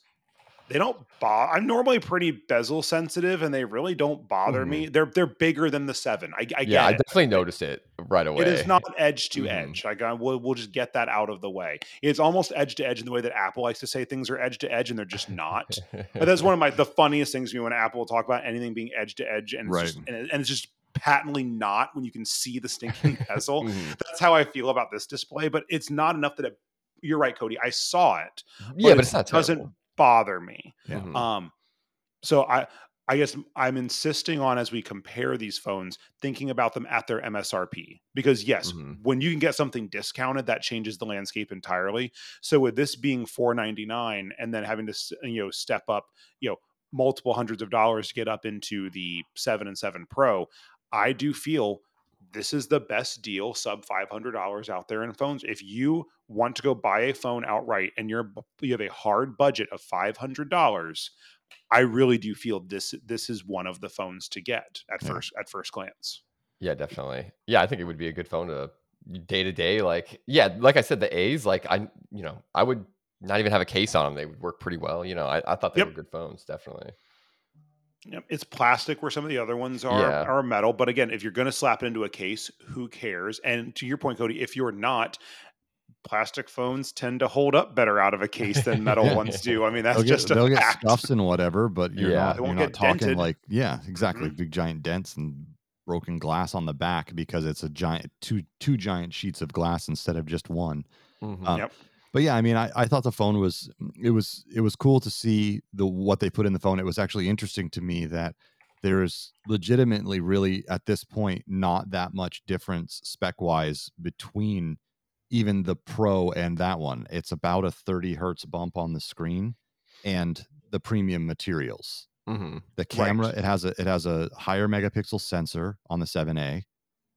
they don't bother. I'm normally pretty bezel sensitive, and they really don't bother mm-hmm. me. They're they're bigger than the seven. I, I yeah, I it. definitely noticed it right away. It is not edge to mm-hmm. edge. Like I, we'll, we'll just get that out of the way. It's almost edge to edge in the way that Apple likes to say things are edge to edge, and they're just not. but that's one of my the funniest things to me when Apple will talk about anything being edge to edge, and it's right. just, and, it, and it's just patently not when you can see the stinking bezel. mm-hmm. That's how I feel about this display. But it's not enough that it. You're right, Cody. I saw it. But yeah, but it's not doesn't terrible bother me. Yeah. Mm-hmm. Um, so I I guess I'm insisting on as we compare these phones, thinking about them at their MSRP. Because yes, mm-hmm. when you can get something discounted, that changes the landscape entirely. So with this being 499 and then having to you know step up, you know, multiple hundreds of dollars to get up into the 7 and 7 Pro, I do feel this is the best deal sub $500 out there in phones if you want to go buy a phone outright and you're you have a hard budget of $500 i really do feel this this is one of the phones to get at yeah. first at first glance yeah definitely yeah i think it would be a good phone to day to day like yeah like i said the a's like i you know i would not even have a case on them they would work pretty well you know i, I thought they yep. were good phones definitely it's plastic where some of the other ones are yeah. are metal. But again, if you're going to slap it into a case, who cares? And to your point, Cody, if you're not, plastic phones tend to hold up better out of a case than metal ones do. I mean, that's they'll just get, they'll fact. get scuffs and whatever, but you're yeah. not, you're not talking dented. like yeah, exactly, mm-hmm. big giant dents and broken glass on the back because it's a giant two two giant sheets of glass instead of just one. Mm-hmm. Uh, yep but yeah, I mean, I, I thought the phone was it was it was cool to see the what they put in the phone. It was actually interesting to me that there's legitimately really at this point not that much difference spec wise between even the pro and that one. It's about a 30 hertz bump on the screen and the premium materials. Mm-hmm. The camera right. it has a it has a higher megapixel sensor on the 7A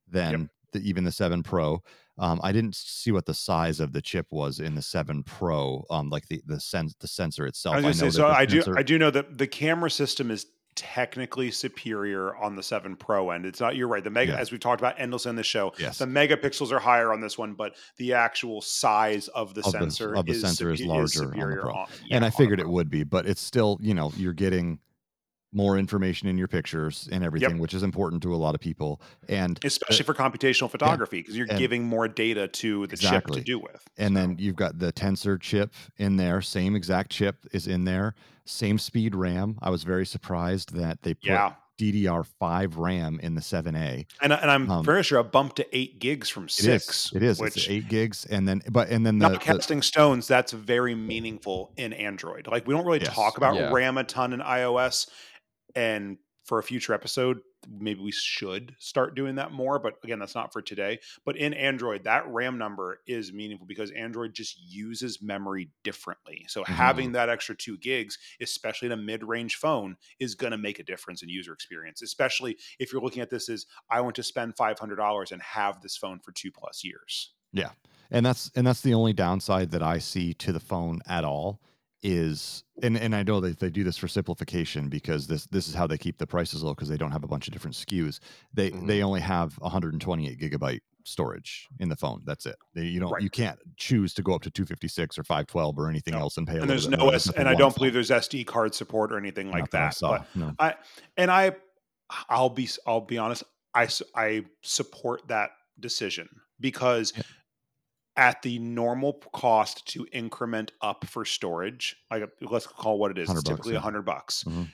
than yep. the, even the 7 Pro. Um, I didn't see what the size of the chip was in the Seven Pro, um, like the the sense the sensor itself. I know. say, so I do I do know that the camera system is technically superior on the 7 Pro end. It's not you're right. The mega Yeah. as we've talked about endlessly in the show, Yes. the megapixels are higher on this one, but the actual size of the Of the- sensor of the is, sensor is larger on the Pro. on- and I figured it would be, but it's still, you know, you're getting more information in your pictures and everything, which is important to a lot of people. And especially for computational photography because you're giving more data to the Exactly. chip to do with. and So, then you've got the tensor chip in there, same exact chip is in there, same speed RAM. I was very surprised that they put yeah, DDR5 RAM in the 7A. and, and I'm um, pretty sure a bump to eight gigs from It six. is. It is. Which, it's 8 gigs and then but and then the, not the casting stones, that's very meaningful in Android. Like we don't really Yes. talk about Yeah. RAM a ton in iOS, and for a future episode, maybe we should start doing that more. But again, that's not for today. But in Android, that RAM number is meaningful because Android just uses memory differently. So Mhm. having that extra two gigs, especially in a mid-range phone, is going to make a difference in user experience. Especially if you're looking at this as I want to spend five hundred dollars and have this phone for two plus years. Yeah. And that's and that's the only downside that I see to the phone at all is and and I know that they do this for simplification because this this is how they keep the prices low because they don't have a bunch of different SKUs. They Mhm. they only have 128 gigabyte storage in the phone. That's it. They, you don't Right. you can't choose to go up to 256 or 512 or anything No. else and pay. and there's no. S, and I don't believe there's SD card support or anything like that. I saw. No. and I, I'll be, I'll be honest. I I support that decision because Yeah. At the normal cost to increment up for storage, like let's call what it is, 100 it's bucks, typically a hundred bucks. Mhm.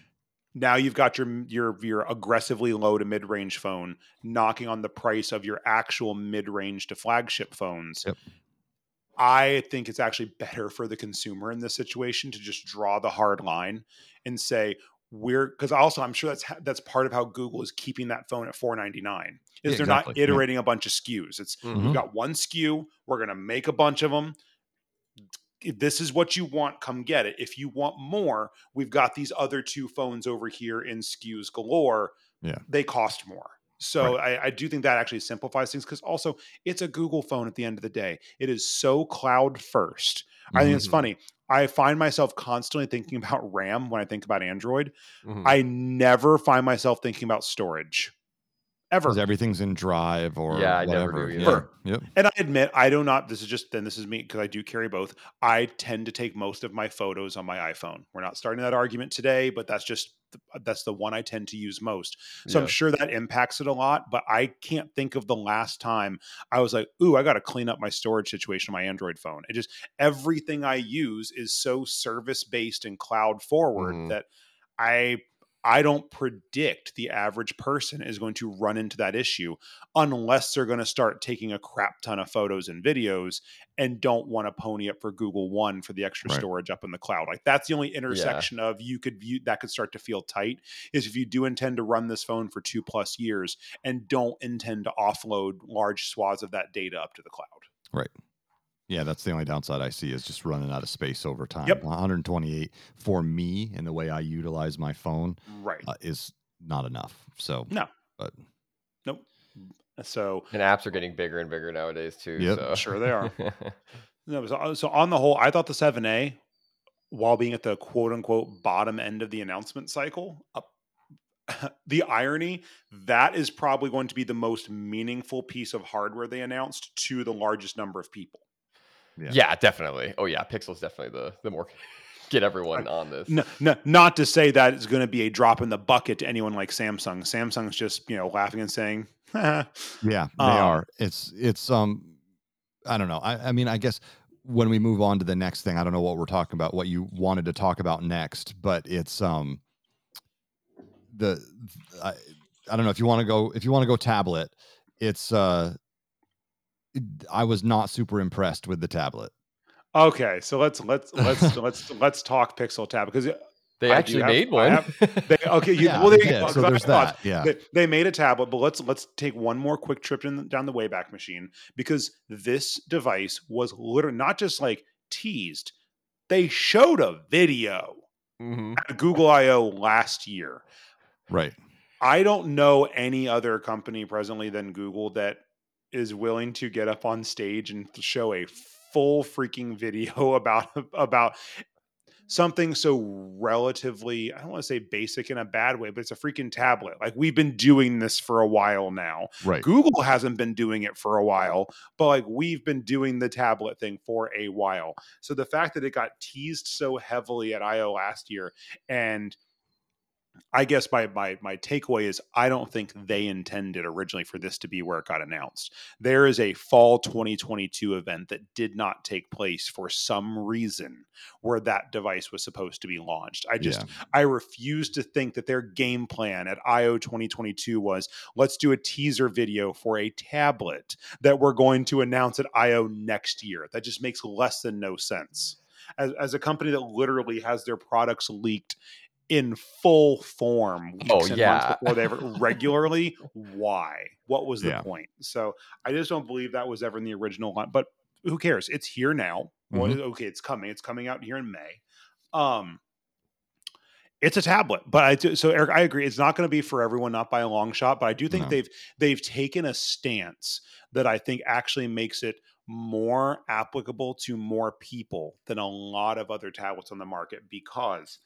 Now you've got your your your aggressively low to mid range phone knocking on the price of your actual mid range to flagship phones. Yep. I think it's actually better for the consumer in this situation to just draw the hard line and say we're because also I'm sure that's ha- that's part of how Google is keeping that phone at 499 is Yeah, they're exactly, not yeah. iterating a bunch of SKUs. It's Mhm. we've got one SKU, we're gonna make a bunch of them. If this is what you want, come get it. If you want more, we've got these other two phones over here in SKUs galore. Yeah. They cost more. So I, I do think that actually simplifies things because also it's a Google phone at the end of the day. It is so cloud 1st I think it's Mhm. funny. I find myself constantly thinking about RAM when I think about Android. Mhm. I never find myself thinking about storage ever. because everything's in Drive or Yeah, I never whatever. do yeah. either. Yep. And I admit, I do not. This is just then. This is me because I do carry both. I tend to take most of my photos on my iPhone. We're not starting that argument today, but that's just that's the one I tend to use most. So I'm sure that impacts it a lot. But I can't think of the last time I was like, "Ooh, I got to clean up my storage situation on my Android phone." It just everything I use is so service based and cloud forward Mhm. that I I don't predict the average person is going to run into that issue unless they're going to start taking a crap ton of photos and videos and don't want to pony up for Google One for the extra Right. storage up in the cloud. Like that's the only intersection of you could view that could start to feel tight is if you do intend to run this phone for two plus years and don't intend to offload large swaths of that data up to the cloud. Yeah, that's the only downside I see is just running out of space over time. Yep. 128 for me and the way I utilize my phone Right. uh, is not enough. So No. but Nope. So And apps are getting bigger and bigger nowadays too. Yep. So. Sure they are. No, so, so on the whole, I thought the 7A, while being at the quote unquote bottom end of the announcement cycle, up, the irony that is probably going to be the most meaningful piece of hardware they announced to the largest number of people. Yeah. yeah. definitely. Oh yeah, Pixel's definitely the the more get everyone on this. No, no, not to say that it's going to be a drop in the bucket to anyone like Samsung. Samsung's just you know laughing and saying, yeah, they Um, are. It's it's um I don't know. I, I mean, I guess when we move on to the next thing, I don't know what we're talking about, what you wanted to talk about next, but it's um the I, I don't know if you want to go if you want to go tablet, it's uh I was not super impressed with the tablet. okay, so let's let's let's let's let's talk Pixel Tab because They I actually have- made one. have- they, okay, you, yeah, well there you yeah, go. so 'cause I there's thought- that. Yeah. they, they made a tablet but let's let's take one more quick trip in, down the wayback machine because this device was literally not just like teased they showed a video Mhm. at google io last year Right. i don't know any other company presently than google that is willing to get up on stage and show a full freaking video about about something so relatively, I don't want to say basic in a bad way, but it's a freaking tablet. Like we've been doing this for a while now. Right. Google hasn't been doing it for a while, but like we've been doing the tablet thing for a while. So the fact that it got teased so heavily at IO last year and I guess my my my takeaway is I don't think they intended originally for this to be where it got announced. There is a fall 2022 event that did not take place for some reason where that device was supposed to be launched. I just Yeah. I refuse to think that their game plan at IO 2022 was let's do a teaser video for a tablet that we're going to announce at IO next year. That just makes less than no sense. As, as a company that literally has their products leaked in full form weeks Oh, and months yeah. before they ever regularly why what was the Yeah. point so i just don't believe that was ever in the original line but who cares it's here now Mhm. okay it's coming it's coming out here in may um it's a tablet but i do- so eric i agree it's not going to be for everyone not by a long shot but i do think No. they've they've taken a stance that i think actually makes it more applicable to more people than a lot of other tablets on the market because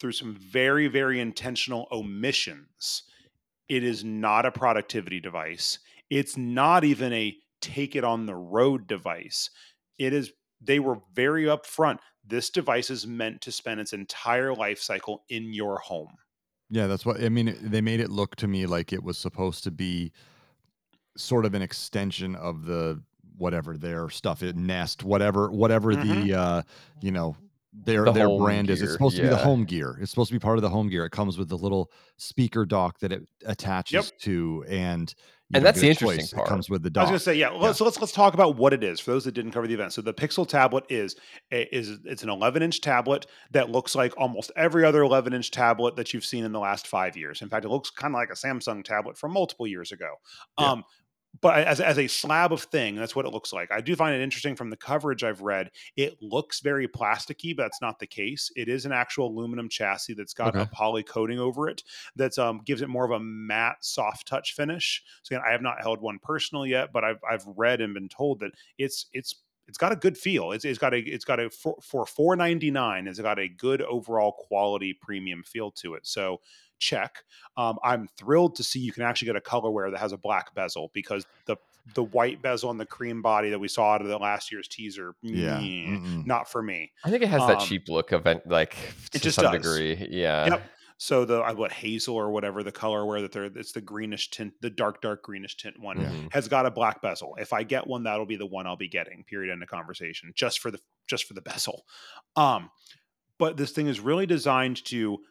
through some very very intentional omissions it is not a productivity device. It's not even a take it on the road device. It is they were very upfront this device is meant to spend its entire life cycle in your home. Yeah, that's what I mean. They made it look to me like it was supposed to be sort of an extension of the whatever their stuff, it Nest, whatever, whatever the uh, you know their The their home brand is. It's gear, supposed to be the home gear. It's supposed to be part of the home gear. It comes with the little speaker dock that it attaches to, and you And that's the a interesting choice. part. It comes with the dock. I was going to say, yeah. Let's, So let's let's talk about what it is for those that didn't cover the event. So the Pixel tablet is is it's an 11 inch tablet that looks like almost every other 11 inch tablet that you've seen in the last five years. In fact, it looks kind of like a Samsung tablet from multiple years ago. Yeah. Um, but as, as a slab of thing, that's what it looks like. I do find it interesting from the coverage I've read. It looks very plasticky, but that's not the case. It is an actual aluminum chassis that's got a poly coating over it that's um gives it more of a matte soft touch finish. So again, I have not held one personally yet, but I've I've read and been told that it's it's it's got a good feel. It's, it's got a it's got a for, for four ninety nine. It's got a good overall quality premium feel to it. So check. Um, I'm thrilled to see you can actually get a colorway that has a black bezel because the the white bezel and the cream body that we saw out of the last year's teaser, yeah, not for me. I think it has that Um, cheap look event like to it just some does. degree. Yeah. Yep. So the what hazel or whatever the colorway that they're it's the greenish tint, the dark dark greenish tint one Yeah. Mhm. has got a black bezel. If I get one, that'll be the one I'll be getting. Period. End of conversation. Just for the just for the bezel. Um, but this thing is really designed to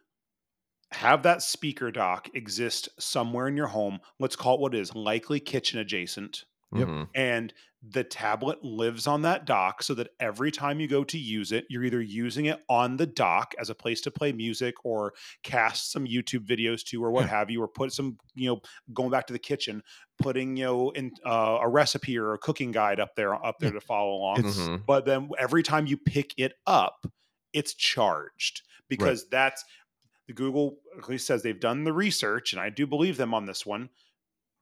have that speaker dock exist somewhere in your home. Let's call it what it is, likely kitchen adjacent Yep. Mhm. and the tablet lives on that dock so that every time you go to use it you're either using it on the dock as a place to play music or cast some youtube videos to or what Yeah. have you or put some you know going back to the kitchen putting you know in uh, a recipe or a cooking guide up there up there to follow along It's Mhm. but then every time you pick it up it's charged because that's the google at least says they've done the research and i do believe them on this one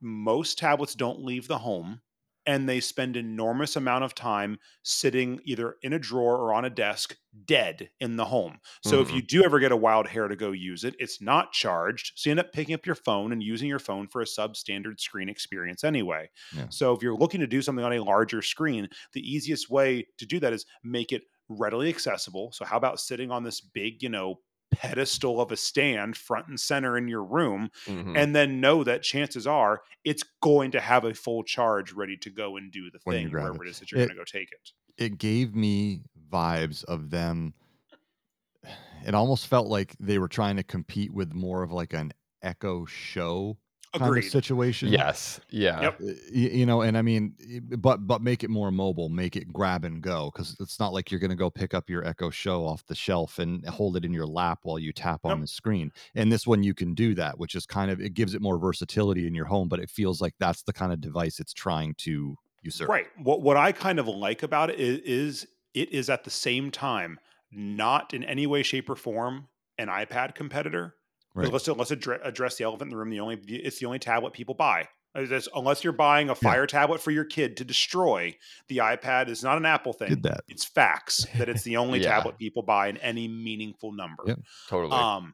most tablets don't leave the home and they spend enormous amount of time sitting either in a drawer or on a desk dead in the home so if Mhm. you do ever get a wild hair to go use it it's not charged so you end up picking up your phone and using your phone for a substandard screen experience anyway Yeah. so if you're looking to do something on a larger screen the easiest way to do that is make it readily accessible so how about sitting on this big you know pedestal of a stand front and center in your room Mhm. and then know that chances are it's going to have a full charge ready to go and do the When thing wherever it. it is that you're going to go take it. it gave me vibes of them it almost felt like they were trying to compete with more of like an echo show kind Agreed. of situation Yes. Yeah. Yep. Y- y- you know and i mean but but make it more mobile make it grab and go because it's not like you're going to go pick up your echo show off the shelf and hold it in your lap while you tap on Nope. the screen and this one you can do that which is kind of it gives it more versatility in your home but it feels like that's the kind of device it's trying to usurp Right. What what I kind of like about it is, is it is at the same time not in any way, shape, or form an iPad competitor. Right. Let's let's address, the elephant in the room. The only it's the only tablet people buy. Uh, that's- unless you're buying a fire tablet for your kid to destroy, the iPad is not an Apple thing. Did that. It's facts that it's the only Yeah. tablet people buy in any meaningful number. Yep. Totally. Um,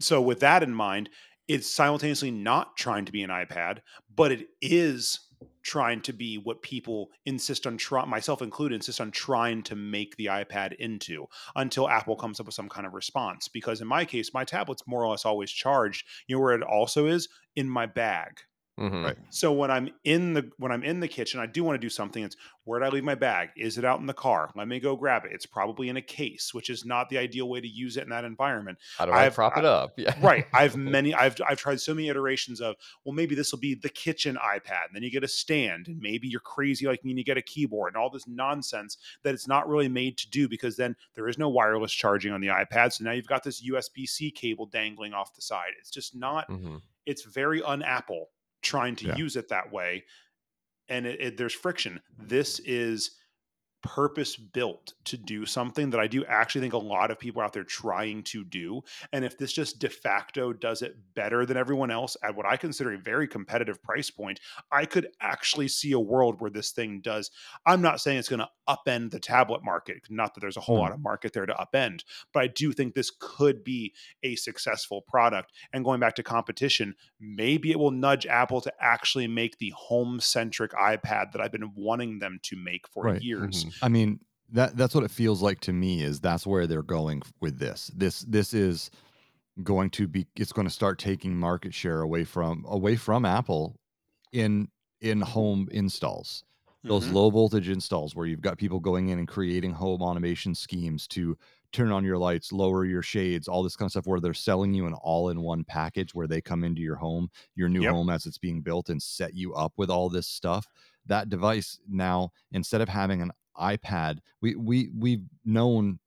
so with that in mind, it's simultaneously not trying to be an iPad, but it is trying to be what people insist on try myself included insist on trying to make the iPad into until Apple comes up with some kind of response. Because in my case my tablet's more or less always charged. You know where it also is? In my bag Mhm. Right. so when I'm in the when I'm in the kitchen, I do want to do something. It's where did I leave my bag? Is it out in the car? Let me go grab it. It's probably in a case, which is not the ideal way to use it in that environment. How do I I've- prop it up? Yeah. Right. I've many I've I've tried so many iterations of, well, maybe this will be the kitchen iPad. And then you get a stand, and maybe you're crazy like me and you get a keyboard and all this nonsense that it's not really made to do because then there is no wireless charging on the iPad. So now you've got this USB-C cable dangling off the side. It's just not Mhm. it's very un-apple trying to Yeah. use it that way and it, it- there's friction this is purpose built to do something that i do actually think a lot of people out there trying to do and if this just de facto does it better than everyone else at what i consider a very competitive price point i could actually see a world where this thing does i'm not saying it's going to upend the tablet market not that there's a whole Hmm. lot of market there to upend but i do think this could be a successful product and going back to competition maybe it will nudge Apple to actually make the home centric iPad that I've been wanting them to make for Right. years. Mhm. I mean, that that's what it feels like to me is that's where they're going with this. This this is going to be it's going to start taking market share away from away from Apple in in home installs. Those Mhm. low voltage installs where you've got people going in and creating home automation schemes to turn on your lights, lower your shades, all this kind of stuff where they're selling you an all-in-one package where they come into your home, your new Yep. home as it's being built and set you up with all this stuff. That device now instead of having an iPad, we we we've known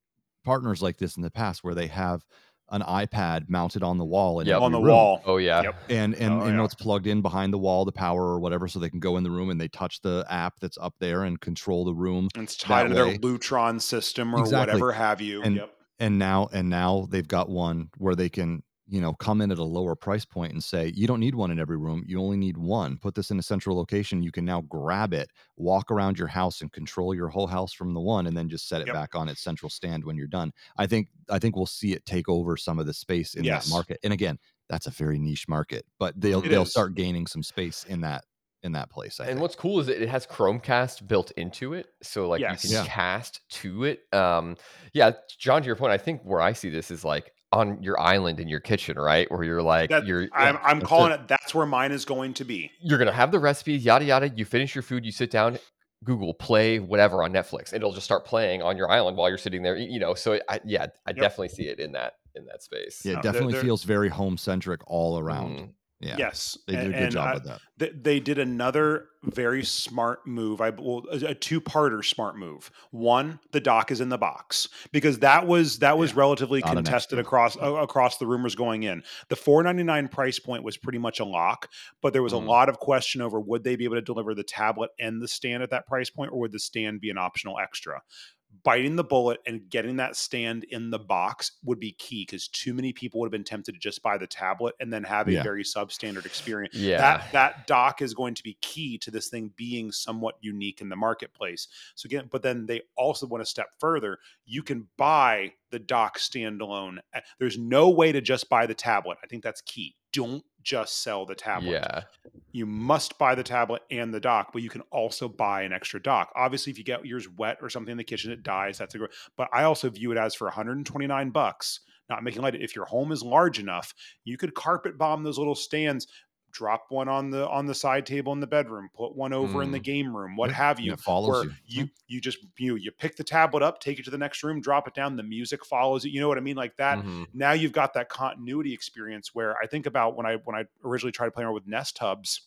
partners like this in the past where they have an iPad mounted on the wall in Yep. on the room wall. Oh yeah. Yep. and and, Oh, and you know it's plugged in behind the wall the power or whatever so they can go in the room and they touch the app that's up there and control the room And it's tied to their Lutron system or Exactly. whatever have you. And- yep. and now and now they've got one where they can you know come in at a lower price point and say you don't need one in every room you only need one put this in a central location you can now grab it walk around your house and control your whole house from the one and then just set it Yep. back on its central stand when you're done i think i think we'll see it take over some of the space in Yes. that market and again that's a very niche market but they'll It they'll is. start gaining some space in that in that place I And think. what's cool is that it has Chromecast built into it, so like Yes. you can Yeah. cast to it. Um, yeah, John, to your point, I think where I see this is like on your island in your kitchen, right? Where you're like That, you're I'm, I'm that's calling it. That's where mine is going to be. you're gonna have the recipes, yada yada. You finish your food, you sit down, Google play whatever on Netflix, it'll just start playing on your island while you're sitting there. You know, so I, yeah, I Yep. definitely see it in that in that space. yeah, No, it they're- definitely they're- feels very home centric all around. Mhm. Yeah, Yes, they did a good job I- with that. th- they did another very smart move. I well, a, a two-parter smart move. One, the dock is in the box because that was that was Yeah, relatively contested across uh, across the rumors going in. The 499 price point was pretty much a lock, but there was Mm. a lot of question over would they be able to deliver the tablet and the stand at that price point, or would the stand be an optional extra? Biting the bullet and getting that stand in the box would be key because too many people would have been tempted to just buy the tablet and then have a Yeah. very substandard experience. Yeah. That that dock is going to be key to this thing being somewhat unique in the marketplace. So again, but then they also want to step further. You can buy the dock standalone. Uh, There's no way to just buy the tablet. I think that's key. Don't just sell the tablet yeah. you must buy the tablet and the dock, but you can also buy an extra dock. Obviously, if you get yours wet or something in the kitchen, it dies. That's a great. But I also view it as for 129 bucks. Not making light. If your home is large enough, you could carpet bomb those little stands. Drop one on the on the side table in the bedroom. Put one over in the game room. What have you? where you. you you just you you pick the tablet up, take it to the next room, drop it down. The music follows it. You know what I mean? Like that Mhm. now you've got that continuity experience where I think about when I when I originally tried playing around with Nest Hubs.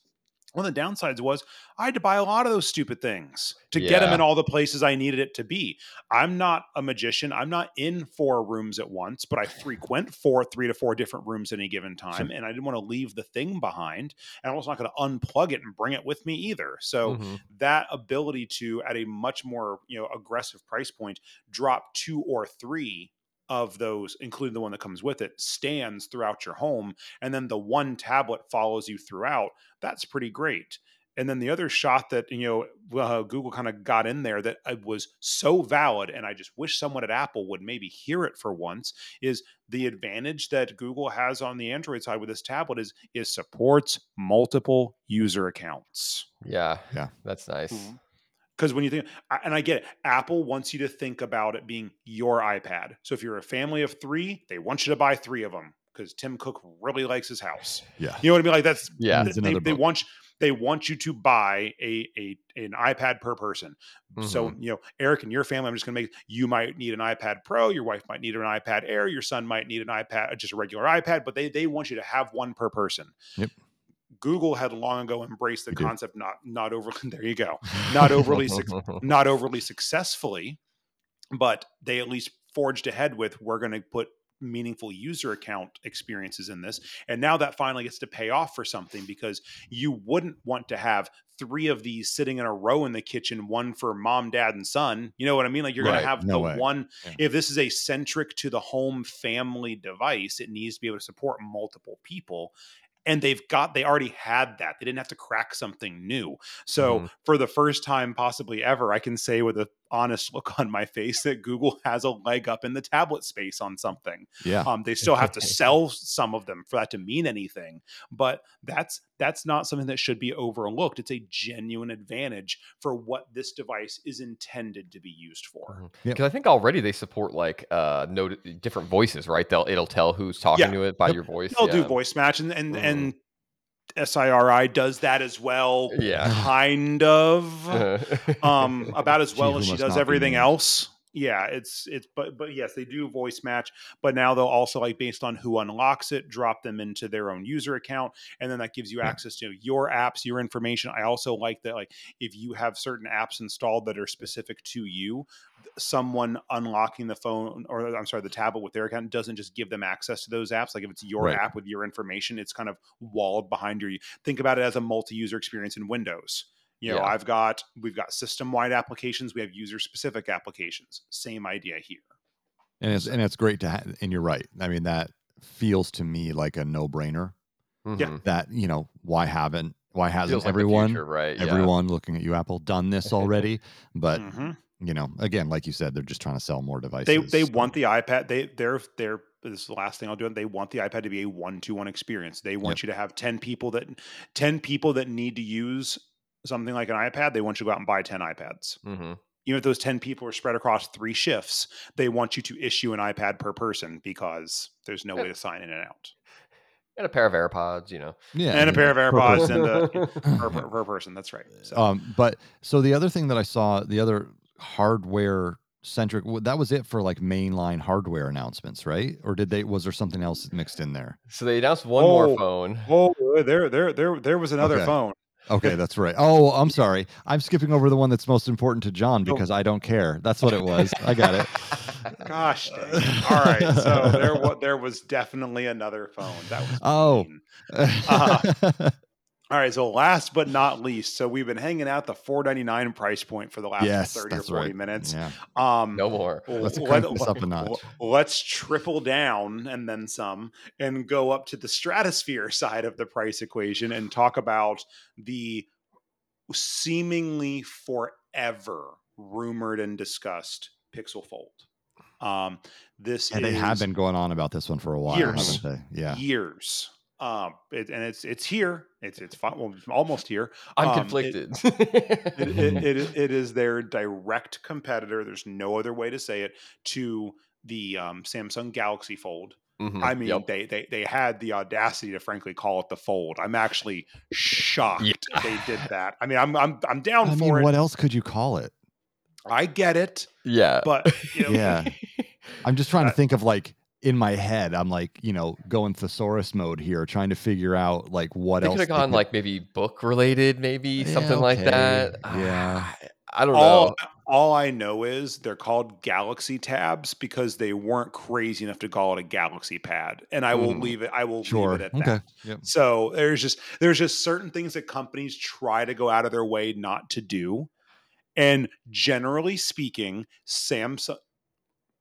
One of the downsides was I had to buy a lot of those stupid things to get them in all the places I needed it to be. I'm not a magician. I'm not in four rooms at once, but I frequent four, three to four different rooms at any given time. And I didn't want to leave the thing behind. And I was not going to unplug it and bring it with me either. So Mhm. that ability to, at a much more you know aggressive price point, drop two or three of those, including the one that comes with it, stands throughout your home, and then the one tablet follows you throughout, that's pretty great. And then the other shot that you know uh, Google kind of got in there that uh, was so valid, and I just wish someone at Apple would maybe hear it for once, is the advantage that Google has on the Android side with this tablet is is supports multiple user accounts. Yeah, Yeah. that's nice. Mhm. Because when you think, and I get it, Apple wants you to think about it being your iPad. So if you're a family of three, they want you to buy three of them because Tim Cook really likes his house. Yeah. You know what I mean? Like that's Yeah. th- They, they want you, they want you to buy a, a an iPad per person. So Mhm. you know, Eric and your family, I'm just going to make. You might need an iPad Pro. Your wife might need an iPad Air. Your son might need an iPad, just a regular iPad. But they they want you to have one per person. Yep. Google had long ago embraced the concept not not over. There you go. Not overly suc- not overly successfully, but they at least forged ahead with we're going to put meaningful user account experiences in this. And now that finally gets to pay off for something because you wouldn't want to have three of these sitting in a row in the kitchen, one for mom, dad, and son. You know what I mean? Like you're going to have No the way. one. Yeah. If this is a centric to the home family device, it needs to be able to support multiple people. And they've got, they already had that. They didn't have to crack something new. So Mhm. for the first time possibly ever, I can say with a honest look on my face that Google has a leg up in the tablet space on something. Yeah. Um, they still have to sell some of them for that to mean anything, but that's that's not something that should be overlooked. It's a genuine advantage for what this device is intended to be used for. Because Yep. 'Cause I think already they support like uh no different voices, right? They'll it'll tell who's talking Yeah. to it by Yep. your voice. They'll do voice match, and and, Mhm. and SIRI does that as well, Yeah. kind of. um about as well who as she does everything named. else yeah it's it's but but yes they do voice match but now they'll also like based on who unlocks it drop them into their own user account and then that gives you Yeah. access to your apps your information i also like that like if you have certain apps installed that are specific to you someone unlocking the phone or i'm sorry the tablet with their account doesn't just give them access to those apps like if it's your Right. app with your information it's kind of walled behind your think about it as a multi-user experience in windows you know Yeah. i've got we've got system-wide applications we have user-specific applications same idea here and it's and it's great to have and you're right i mean that feels to me like a no-brainer Mhm. that you know why haven't why hasn't Feels like everyone future, right? Yeah. everyone looking at you apple done this already but Mhm. you know again like you said they're just trying to sell more devices they they want the ipad they they're they're this is the last thing i'll do And they want the ipad to be a one-to-one experience they want you to have 10 people that 10 people that need to use something like an ipad they want you to go out and buy 10 ipads hmm even if those 10 people are spread across three shifts they want you to issue an ipad per person because there's no way to sign in and out And a pair of AirPods, you know. yeah and a pair know, of airpods and a, per, per, per person that's right so um but so the other thing that i saw the other hardware centric that was it for like mainline hardware announcements right or did they was there something else mixed in there So they announced one Oh. more phone. Oh, there, there, there, there was another Okay. phone. Okay that's right oh i'm sorry i'm skipping over the one that's most important to john oh. because i don't care that's what it was i got it Gosh, dang. all right. So there, wa- there was definitely another phone. That was Oh. mean. All right. So last but not least, so we've been hanging out the four ninety nine price point for the last yes thirty or forty right minutes. yeah Um, no more. Let's let- this up a notch. Let's triple down and then some and go up to the stratosphere side of the price equation and talk about the seemingly forever rumored and discussed Pixel Fold. Um, this and is they have been going on about this one for a while Years. haven't they yeah years. Um, it, and it's it's here. It's it's fi- well, almost here. I'm Um, it- conflicted. it, it, it, is- it is their direct competitor. There's no other way to say it to the um, Samsung Galaxy Fold. Mhm, I mean, yep. they, they they had the audacity to frankly call it the Fold. I'm actually shocked Yeah. they did that. I mean, I'm I'm I'm down i for mean it. what else could you call it I get it, yeah. but you know, Yeah. i'm just trying to Uh, think of like in my head i'm like you know going thesaurus mode here trying to figure out like what they else could have gone could- like maybe book related, maybe Yeah, something like that. yeah. I don't all know. all I know is they're called Galaxy tabs because they weren't crazy enough to call it a Galaxy Pad, and I will Mm. leave it. I will sure leave it at okay that. yep. So there's just there's just certain things that companies try to go out of their way not to do. And generally speaking, Samsung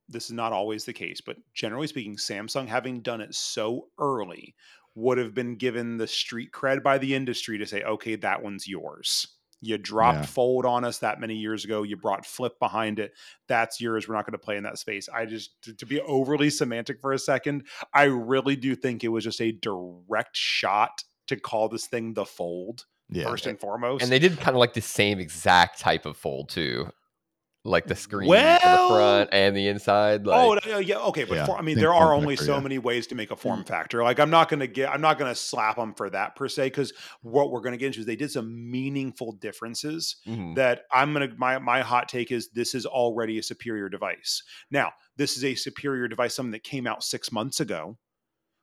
this is not always the case, but generally speaking, Samsung having done it so early would have been given the street cred by the industry to say, okay, that one's yours. You dropped Yeah. Fold on us that many years ago. You brought Flip behind it. That's yours. We're not going to play in that space. I just, to, to be overly semantic for a second, I really do think it was just a direct shot to call this thing the Fold Yeah. first and foremost. And they did kind of like the same exact type of fold too, like the screen for Well- the front and the inside. Like, oh no, yeah, okay, but Yeah, for, I mean, same there are only factor, so yeah. many ways to make a form factor. Like, I'm not going to get, I'm not going to slap them for that per se, because what we're going to get into is they did some meaningful differences mhm. that I'm gonna my my hot take is this is already a superior device. Now, this is a superior device, something that came out six months ago.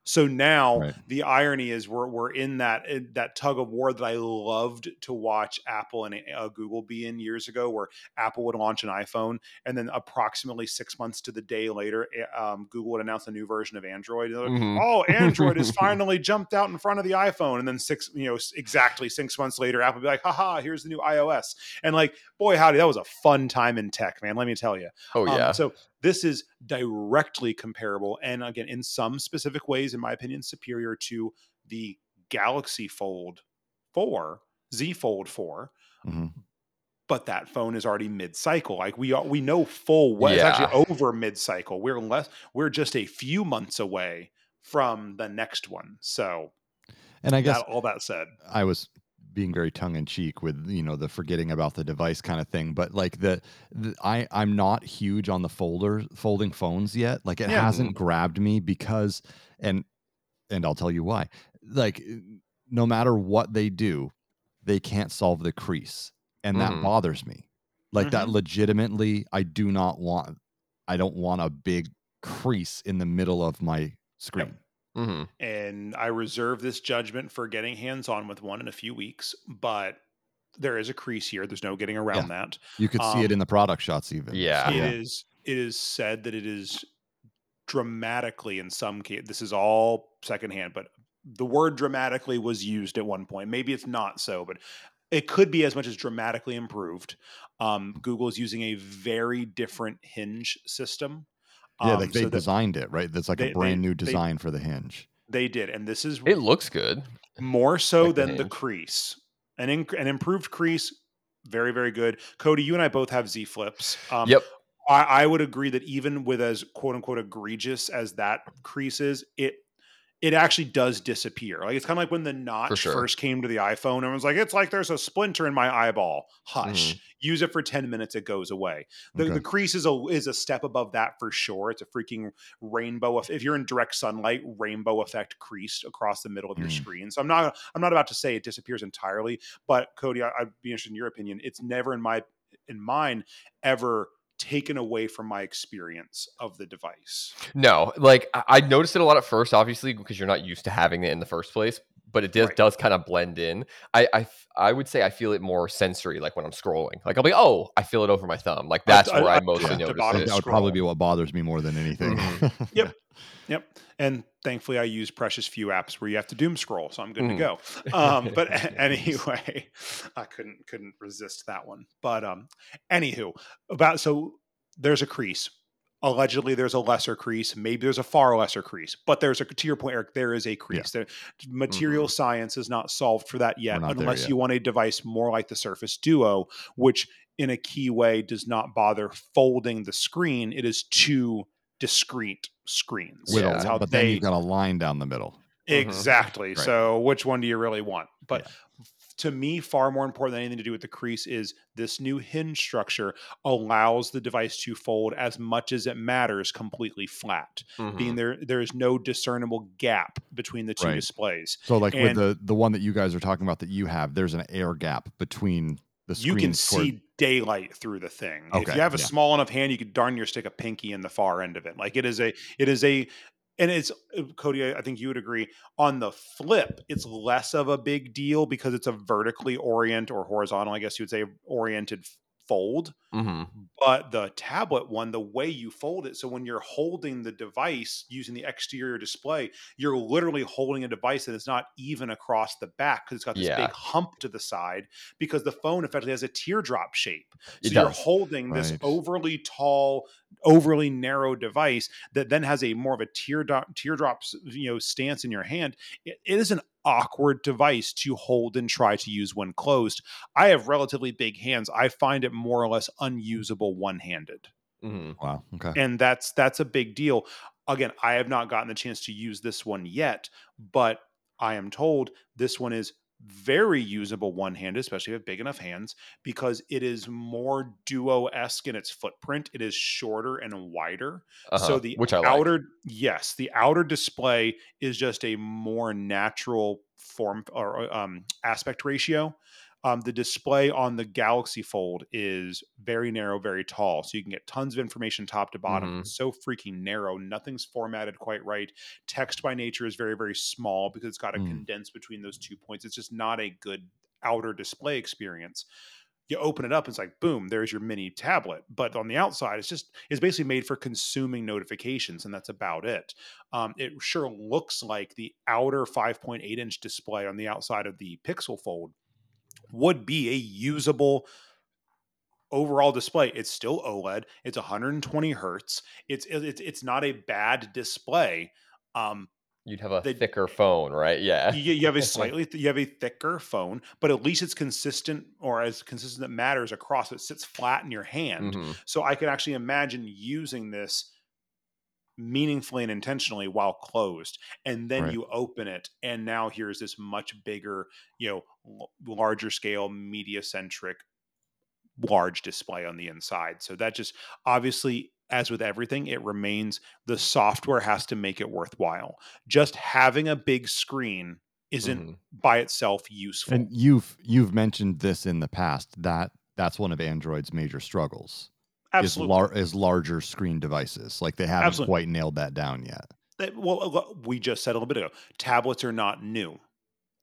So now Right. the irony is we're we're in that that tug of war that I loved to watch Apple and uh, Google be in years ago, where Apple would launch an iPhone and then approximately six months to the day later, eh, um, Google would announce a new version of Android. Like, Mhm. Oh, Android has finally jumped out in front of the iPhone, and then six, you know, exactly six months later, Apple would be like, "Haha, here's the new iOS." And like, boy, howdy, that was a fun time in tech, man. Let me tell you. oh Um, yeah, so this is directly comparable, and again, in some specific ways, in my opinion, superior to the Galaxy Fold 4, Z Fold 4. Mhm. But that phone is already mid-cycle. Like we are, we know full well. It's actually over mid-cycle. We're less. We're just a few months away from the next one. So, And I guess that, all that said, I was being very tongue in cheek with you know the forgetting about the device kind of thing, but like the, the I I'm not huge on the folder folding phones yet. Like it Yeah. hasn't grabbed me because and and I'll tell you why. Like no matter what they do, they can't solve the crease, and that Mhm. bothers me. Like that legitimately, I do not want. I don't want a big crease in the middle of my screen. Hmm and I reserve this judgment for getting hands-on with one in a few weeks. But there is a crease here. There's no getting around that. You could see it Um, in the product shots even. yeah. It is. It is said that it is dramatically in some case. This is all secondhand, but the word dramatically was used at one point. Maybe it's not so, but it could be as much as dramatically improved. Um, Google is using a very different hinge system. Yeah, Um, like they so that designed it right. That's like they- a brand they- new they- design for the hinge. they did, and this is It looks good. more so Like the than the hinge. crease. An in, an improved crease, very very good. Cody, you and I both have Z flips. Um, yep. I, I would agree that even with as quote unquote egregious as that crease is, it it actually does disappear. Like it's kind of like when the notch sure. first came to the iPhone, everyone's like, it's like there's a splinter in my eyeball. Hush. Use it for 10 minutes, it goes away. The, Okay. the crease is a is a step above that for sure. It's a freaking rainbow. If, if you're in direct sunlight, rainbow effect crease across the middle of your Mm. screen. So I'm not I'm not about to say it disappears entirely, but Cody, I, I'd be interested in your opinion. It's never in my in mine ever taken away from my experience of the device. No, like I, noticed it a lot at first, obviously, because you're not used to having it in the first place. But it does Right. does kind of blend in. I, I I would say I feel it more sensory, like when I'm scrolling. Like I'll be, oh, I feel it over my thumb. Like that's I- where I, I- mostly yeah, notice it. That would scroll. probably be what bothers me more than anything. Yep. Yep. And thankfully, I use precious few apps where you have to doom scroll, so I'm good Mhm. to go. Um, but a- anyway, I couldn't couldn't resist that one. But um, anywho, about so there's a crease. Allegedly, there's a lesser crease. Maybe there's a far lesser crease. But there's a to your point, Eric. There is a crease. There, material mm-hmm. science is not solved for that yet, We're not there unless yet. you want a device more like the Surface Duo, which in a key way does not bother folding the screen. It is two discrete screens. With Yeah. a, That's li- how but then they you've got a line down the middle. Exactly. Mm-hmm. Right. So which one do you really want? But to me, far more important than anything to do with the crease is this new hinge structure allows the device to fold as much as it matters completely flat. Mhm. Being there, there is no discernible gap between the two Right. displays. So like with the the one that you guys are talking about that you have, there's an air gap between the you can screens toward- see daylight through the thing. if you have a yeah. small enough hand, you could darn near stick a pinky in the far end of it. Like it is a, it is a, and it's uh, Cody. I think you would agree. On the flip, it's less of a big deal because it's a vertically orient or horizontal, I guess you would say, oriented fold. Hmm But the tablet one, the way you fold it, so when you're holding the device using the exterior display, you're literally holding a device that is not even across the back because it's got this Yeah. big hump to the side because the phone effectively has a teardrop shape. So you're holding this overly tall, overly narrow device that then has a more of a teardrop teardrops you know stance in your hand. It- it is an awkward device to hold and try to use when closed. I have relatively big hands. I find it more or less unusable one-handed. hmm Wow. Okay. And that's that's a big deal. Again, I have not gotten the chance to use this one yet, but I am told this one is very usable one-handed, especially if you have big enough hands, because it is more duo-esque in its footprint. It is shorter and wider. Uh-huh. So the which I like. outer yes, the outer display is just a more natural form or um, aspect ratio. Um, the display on the Galaxy Fold is very narrow, very tall, so you can get tons of information top to bottom. Mhm. It's so freaking narrow. Nothing's formatted quite right. Text by nature is very, very small because it's got to Mm. condense between those two points. It's just not a good outer display experience you open it up it's like boom there's your mini tablet but on the outside it's just it's basically made for consuming notifications and that's about it um, it sure looks like the outer 5.8 inch display on the outside of the pixel fold would be a usable overall display it's still oled it's 120 hertz it's it's, it's not a bad display um, You'd have a the- thicker phone, right? Yeah. you, you have a slightly you have a thicker phone, but at least it's consistent or as consistent that matters across. It sits flat in your hand, Mhm. so I could actually imagine using this meaningfully and intentionally while closed, and then Right. you open it, and now here's this much bigger, you know, l- larger scale, media centric, large display on the inside. So that just obviously. As with everything, it remains the software has to make it worthwhile. Just having a big screen isn't Mhm. by itself useful. And you've you've mentioned this in the past that that's one of Android's major struggles Absolutely. is lar- is larger screen devices. Like they haven't Absolutely. quite nailed that down yet. That- well, uh, we just said a little bit ago, tablets are not new.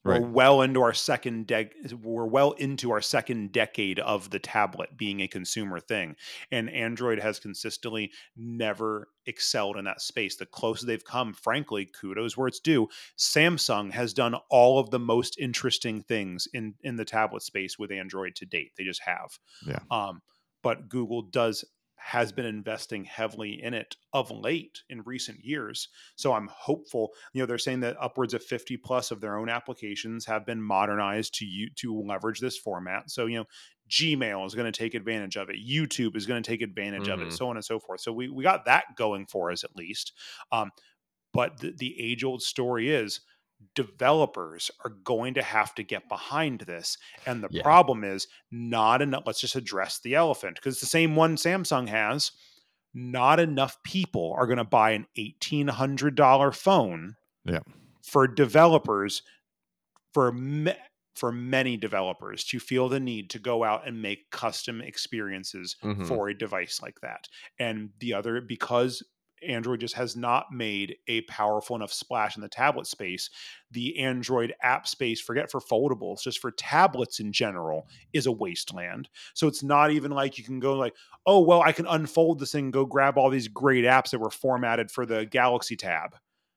Right. We're well into our second dec- we're well into our second decade of the tablet being a consumer thing. And Android has consistently never excelled in that space. The closest they've come, frankly, kudos where it's due. Samsung has done all of the most interesting things in in the tablet space with Android to date. They just have. Yeah. Um, but Google does has been investing heavily in it of late in recent years. So I'm hopeful. You know, they're saying that upwards of 50 plus of their own applications have been modernized to you to leverage this format. So you know, Gmail is going to take advantage of it. YouTube is going to take advantage of it. Mhm. So on and so forth. So we we got that going for us at least. Um, but the, the age old story is developers are going to have to get behind this and the Yeah. problem is not enough let's just address the elephant because the same one samsung has not enough people are going to buy an $1800 phone Yeah. for developers for me, for many developers to feel the need to go out and make custom experiences Mhm. for a device like that and the other because Android just has not made a powerful enough splash in the tablet space. The Android app space, forget for foldables, just for tablets in general, is a wasteland. So it's not even like you can go like, oh well, I can unfold this thing, go grab all these great apps that were formatted for the Galaxy tab.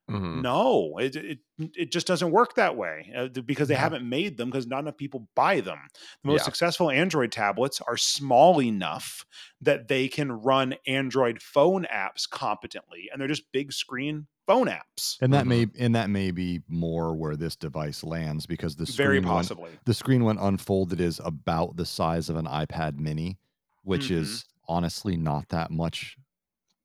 Mhm. No, it, it it just doesn't work that way uh, because they Yeah. haven't made them because not enough people buy them. The most Yeah. successful Android tablets are small enough that they can run Android phone apps competently, and they're just big screen phone apps. And that Mhm. may and that may be more where this device lands because the screen Very when- possibly. the screen when unfolded is about the size of an iPad mini, which Mhm. is honestly not that much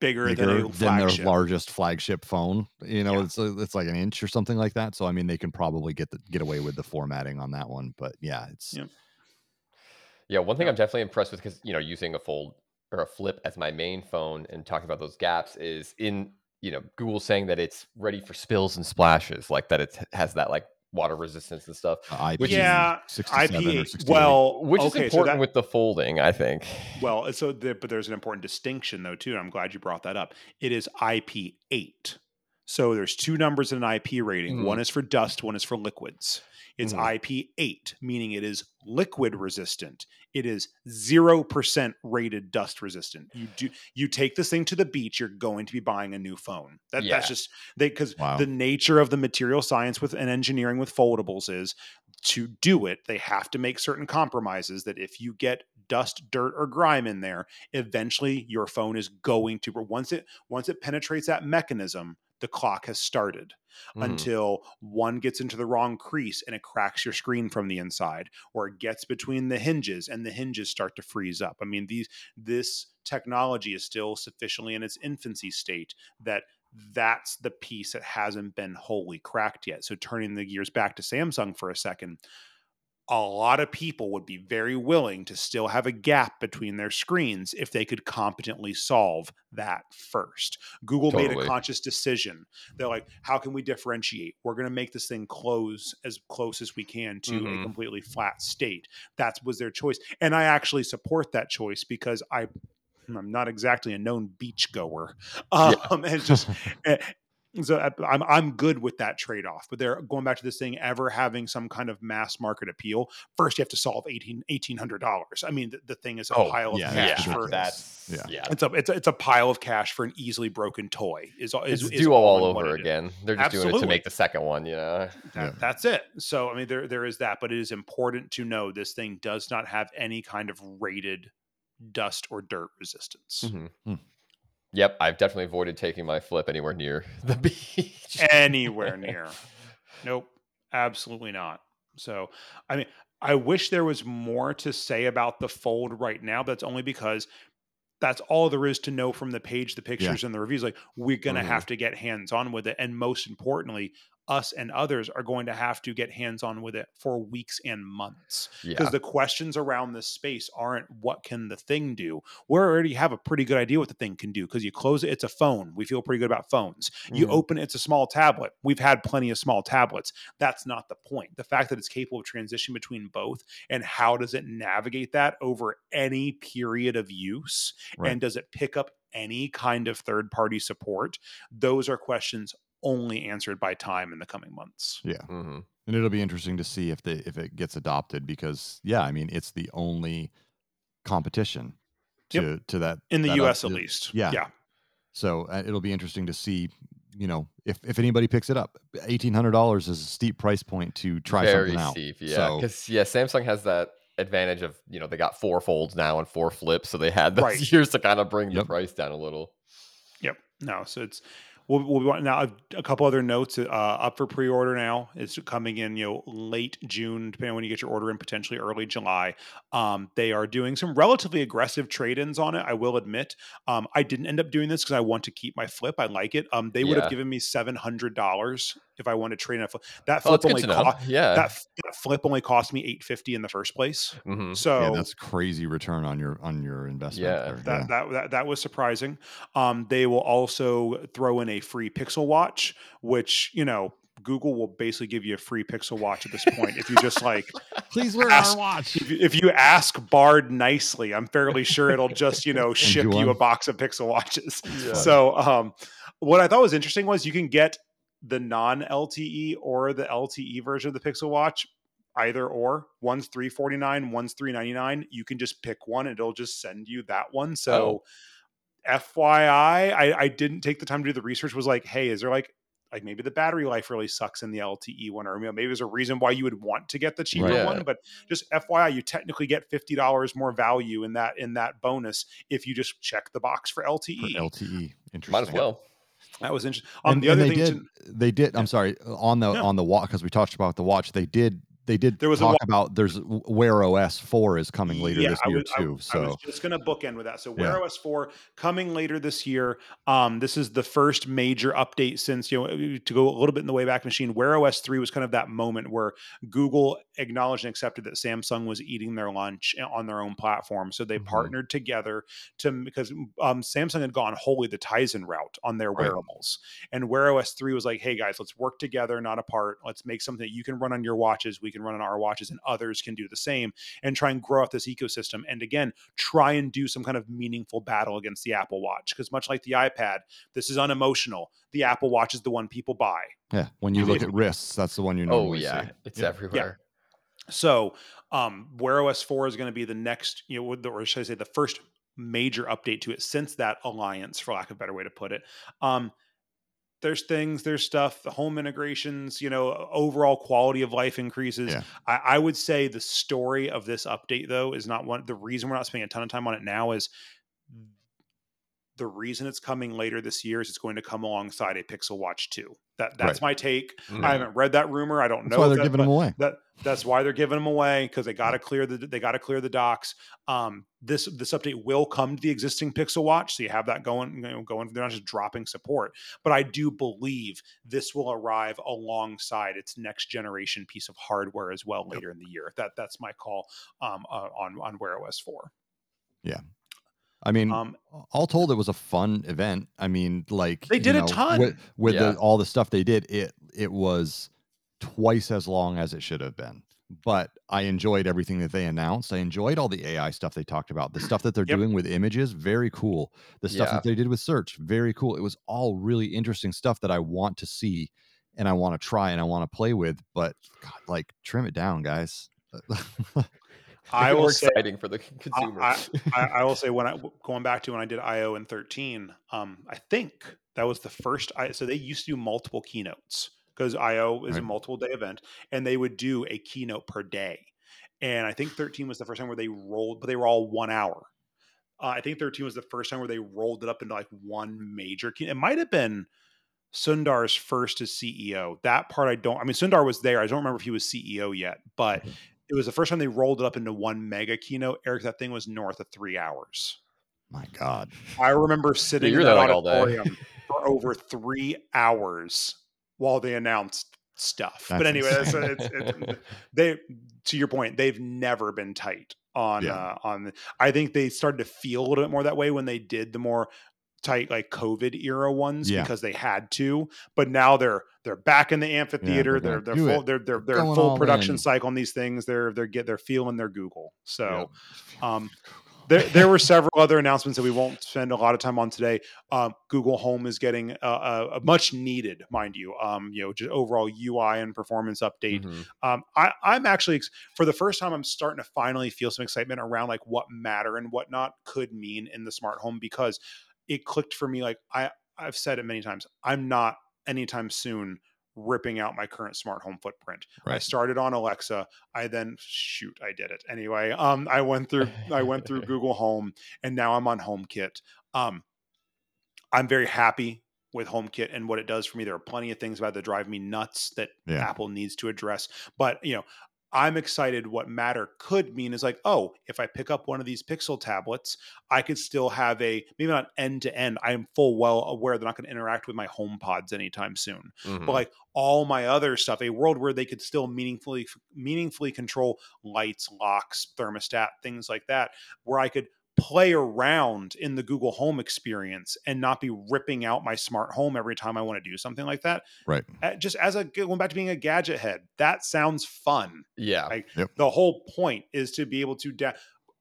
Bigger, bigger than than their largest flagship phone. You know, Yeah. it's uh, it's like an inch or something like that. So I mean, they can probably get the, get away with the formatting on that one. But yeah, it's Yeah. Yeah, one thing Yeah. I'm definitely impressed with because you know using a fold or a flip as my main phone and talking about those gaps is in you know Google saying that it's ready for spills and splashes, like that it has that like water resistance and stuff, uh, IP Which yeah, 67 IP. Well, which is okay, so important that- with the folding, I think. Well, so the, but there's an important distinction though too. And I'm glad you brought that up. It is IP8. So there's two numbers in an IP rating. Mhm. One is for dust, one is for liquids. It's Mhm. IP8, meaning it is liquid resistant. It is 0% rated dust resistant. You do you take this thing to the beach, you're going to be buying a new phone. That, Yeah. That's just they because Wow. the nature of the material science with and engineering with foldables is to do it, they have to make certain compromises that if you get dust, dirt, or grime in there, eventually your phone is going to once it once it penetrates that mechanism, the clock has started Mhm. until one gets into the wrong crease and it cracks your screen from the inside or it gets between the hinges and the hinges start to freeze up. I mean these this technology is still sufficiently in its infancy state that that's the piece that hasn't been wholly cracked yet. So turning the gears back to Samsung for a second, a lot of people would be very willing to still have a gap between their screens if they could competently solve that first. Google made a conscious decision. They're like, how can we differentiate? We're going to make this thing close as close as we can to a Mhm. completely flat state. That was their choice. And I actually support that choice because I I'm not exactly a known beach goer. Yeah. Um, and just so I- I'm I'm good with that trade off. But they're going back to this thing ever having some kind of mass market appeal. First, you have to solve 18 dollars. I mean, the, the thing is a Oh, pile of yeah, cash that's for ridiculous. that's Yeah. yeah. it's a it's a it's a pile of cash for an easily broken toy. Is is, It's is duo all in what over again. They're just doing it to make the second one, you know. That, Yeah. That's it. So I mean, there there is that, but it is important to know this thing does not have any kind of rated dust or dirt resistance. Mhm. Hmm. Yep, I've definitely avoided taking my flip anywhere near the beach. anywhere near. Nope, absolutely not. So, I mean, I wish there was more to say about the fold right now. But that's only because that's all there is to know from the page, the pictures, and the reviews. Like, we're going to Mhm. have to get hands on with it. And most importantly, us and others are going to have to get hands on with it for weeks and months because Yeah. the questions around this space aren't what can the thing do? We already have a pretty good idea what the thing can do because you close it it's a phone. We feel pretty good about phones. You Mhm. open it, it's a small tablet. We've had plenty of small tablets. That's not the point. The fact that it's capable of transition between both and how does it navigate that over any period of use Right. and does it pick up any kind of third party support? Those are questions only answered by time in the coming months Yeah. Mhm. and it'll be interesting to see if they if it gets adopted because yeah i mean it's the only competition Yep. to to that in the that us at least yeah. yeah so uh, it'll be interesting to see you know if if anybody picks it up $1800 is a steep price point to try Very something out steep, yeah. So- Because yeah, Samsung has that advantage of you know they got four folds now and four flips, so they had those Right. years to kind of bring the price down a little. Yep. No. So it's we'll, we'll be want- now a- couple other notes uh, up for pre-order now. It's coming in you know late June, depending on when you get your order in, potentially early July. Um, they are doing some relatively aggressive trade-ins on it. I will admit. Um, I didn't end up doing this because I want to keep my flip. I like it. Um, they would have given me seven hundred dollars if I want to trade in a flip. That Oh, flip it's good only to cost yeah. that, that flip only cost me eight fifty in the first place. Mhm. So yeah that's crazy return on your on your investment Yeah, there. that, that that that was surprising. Um, they will also throw in a free Pixel Watch, which you know Google will basically give you a free Pixel Watch at this point if you just like please wear ask- our watch if you, if you ask Bard nicely. I'm fairly sure it'll just you know ship you you a box of Pixel Watches. Yeah. So um, what I thought was interesting was you can get the non LTE or the LTE version of the Pixel Watch. Either or, one's three forty nine, one's three ninety nine. You can just pick one; and it'll just send you that one. So, oh. FYI, I, I didn't take the time to do the research. Was like, hey, is there like like maybe the battery life really sucks in the LTE one, or maybe there's a reason why you would want to get the cheaper Right. One. But just FYI, you technically get fifty dollars more value in that in that bonus if you just check the box for for LTE. lte interesting Might as well. That was interesting. Um, and, the other they thing, did to- they did i'm sorry on the Yeah. on the watch because we talked about the watch they did they did There was a talk wa- about there's Wear OS 4 is coming later Yeah, this I year was- too. I so was just going to bookend with that. So Yeah. Wear OS 4 coming later this year. Um, this is the first major update since, you know, to go a little bit in the Wayback Machine, Wear OS 3 was kind of that moment where Google acknowledged and accepted that Samsung was eating their lunch on their own platform. So they Mhm. partnered together to, because um, Samsung had gone wholly the Tizen route on their Right. wearables. And Wear OS 3 was like, hey guys, let's work together, not apart. Let's make something that you can run on your watches. We we can run on our watches and others can do the same and try and grow out this ecosystem and again try and do some kind of meaningful battle against the apple watch because much like the ipad this is unemotional the apple watch is the one people buy yeah when you look at wrists that's the one you know oh yeah see. it's yeah. everywhere yeah. so um wear os 4 is going to be the next you know or should i say the first major update to it since that alliance for lack of a better way to put it um there's things, there's stuff, the home integrations, you know, overall quality of life increases. Yeah. I, I, would say the story of this update, though, is not one. The reason we're not spending a ton of time on it now is the reason it's coming later this year is it's going to come alongside a Pixel Watch 2. That that's right. my take. Mm-hmm. I haven't read that rumor. I don't that's know. Why they're that, giving them away. That that's why they're giving them away because they got to clear the they got to clear the docks. Um, this this update will come to the existing Pixel Watch, so you have that going. You know, going. They're not just dropping support, but I do believe this will arrive alongside its next generation piece of hardware as well later yep. in the year. That that's my call um, uh, on on Wear OS four. Yeah, I mean, um, all told, it was a fun event. I mean, like they did know, a ton with, with yeah. the, all the stuff they did. It it was twice as long as it should have been. But I enjoyed everything that they announced. I enjoyed all the AI stuff they talked about. The stuff that they're yep. doing with images, very cool. The stuff yeah. that they did with search, very cool. It was all really interesting stuff that I want to see and I want to try and I want to play with. But God, like, trim it down, guys. I will say, exciting for the consumer. I, I, I, will say when I going back to when I did I/O in 13, um, I think that was the first. I so they used to do multiple keynotes because I/O is right. a multiple day event, and they would do a keynote per day. And I think 13 was the first time where they rolled, but they were all one hour. Uh, I think 13 was the first time where they rolled it up into like one major keynote. It might have been Sundar's first as CEO. That part I don't. I mean, Sundar was there. I don't remember if he was CEO yet, but mm-hmm it was the first time they rolled it up into one mega keynote. Eric, that thing was north of three hours. My God. I remember sitting in that like auditorium for over three hours while they announced stuff. That's but anyway, it's, it's, it's, they to your point, they've never been tight on yeah. uh, on. I think they started to feel a little bit more that way when they did the more tight like COVID era ones yeah. because they had to. But now they're they're back in the amphitheater. Yeah, they're they're full, they're they're they're full production in. cycle on these things. They're they're get they're feeling their Google. So um there, there were several other announcements that we won't spend a lot of time on today. Um, Google Home is getting a, a, a, much needed, mind you, um, you know, just overall UI and performance update. Mm-hmm. Um, I, I'm actually for the first time, I'm starting to finally feel some excitement around like what matter and whatnot could mean in the smart home because it clicked for me like I I've said it many times. I'm not anytime soon ripping out my current smart home footprint. Right. I started on Alexa. I then shoot, I did it. Anyway, um I went through I went through Google Home and now I'm on HomeKit. Um I'm very happy with HomeKit and what it does for me. There are plenty of things about it that drive me nuts that yeah. Apple needs to address. But you know, I'm excited what Matter could mean is like, oh, if I pick up one of these Pixel tablets, I could still have a maybe not end to end. I am full well aware they're not going to interact with my HomePods anytime soon. Mm-hmm. But like all my other stuff, a world where they could still meaningfully meaningfully control lights, locks, thermostat, things like that, where I could play around in the Google Home experience and not be ripping out my smart home every time I want to do something like that. Right. Just as a going back to being a gadget head, that sounds fun. Yeah. Like yep. the whole point is to be able to. Da-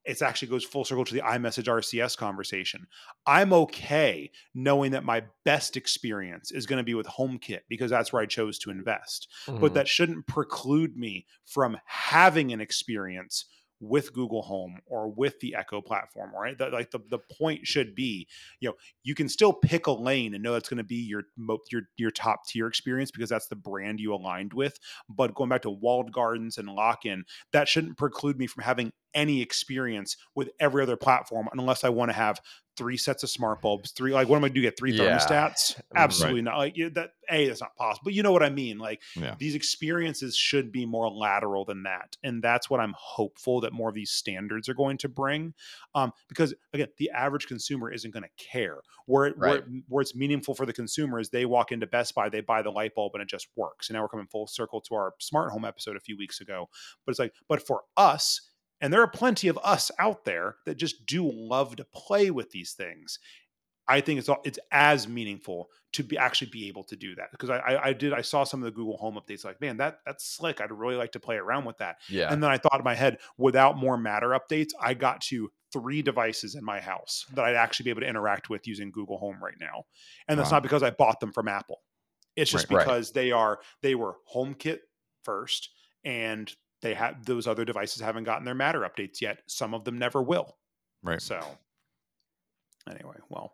it actually goes full circle to the iMessage RCS conversation. I'm okay knowing that my best experience is going to be with HomeKit because that's where I chose to invest. Mm-hmm. But that shouldn't preclude me from having an experience with Google Home or with the Echo platform, right? Like the, the point should be, you know, you can still pick a lane and know that's going to be your your your top tier experience because that's the brand you aligned with. But going back to walled gardens and lock in, that shouldn't preclude me from having any experience with every other platform unless I want to have three sets of smart bulbs, three like what am I do? Get three thermostats? Absolutely right. not. Like that, a that's not possible. But you know what I mean. Like yeah. these experiences should be more lateral than that, and that's what I'm hopeful that more of these standards are going to bring. Um, because again, the average consumer isn't going to care. Where it, right. where, where it's meaningful for the consumer is they walk into Best Buy, they buy the light bulb, and it just works. And now we're coming full circle to our smart home episode a few weeks ago. But it's like, but for us and there are plenty of us out there that just do love to play with these things. I think it's all, it's as meaningful to be actually be able to do that because I, I, I did I saw some of the Google Home updates like man that that's slick I'd really like to play around with that Yeah. and then I thought in my head without more Matter updates I got to three devices in my house that I'd actually be able to interact with using Google Home right now and that's Wow. not because I bought them from Apple it's just Right. Right. because they are they were HomeKit first and they have those other devices haven't gotten their Matter updates yet some of them never will Right. so anyway, well,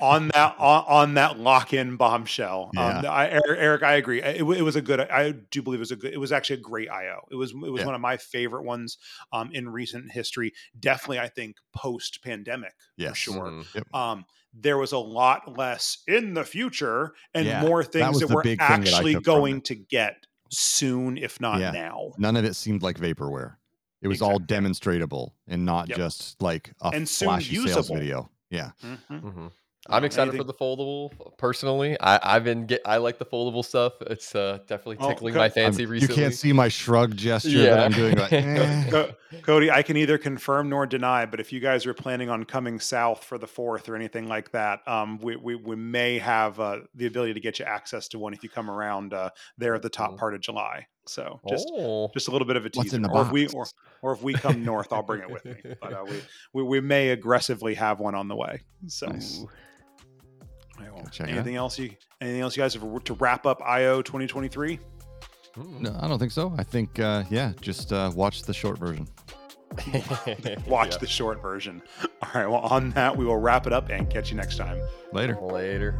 on that on, on that lock-in bombshell, um, I, Eric, I agree. It, it was a good. I do believe it was a good. It was actually a great I/O. It was it was Yeah. one of my favorite ones um, in recent history. Definitely, I think post-pandemic for Yes. sure. Mhm. Um, there was a lot less in the future and Yeah, more things that, the we're that actually going to get soon, if not Yeah. now. None of it seemed like vaporware. It was all Exactly. demonstratable and not Yep. just like a And soon flashy sales video. Yeah. Mhm. Mhm. I'm excited anything- for the foldable. Personally, I, I've been get. I like the foldable stuff. It's uh, definitely Oh, tickling co- my I'm- fancy Um, recently. You can't see my shrug gesture that I'm doing. Like, eh. Cody, I can either confirm nor deny, but if you guys are planning on coming south for the fourth or anything like that, um, we, we, we may have uh, the ability to get you access to one if you come around uh, there at the top Mhm. part of July. So just oh. just a little bit of a What's teaser. in the or if we box? or, or if we come north, I'll bring it with me. But uh, we, we we may aggressively have one on the way. So Nice. Ooh. All right, well, check it out. anything else you anything else you guys have to wrap up I/O 2023? Mm. No, I don't think so. I think, uh, yeah, just uh, watch the short version. Watch Yeah. the short version. All right. Well, on that, we will wrap it up and catch you next time. Later. Later.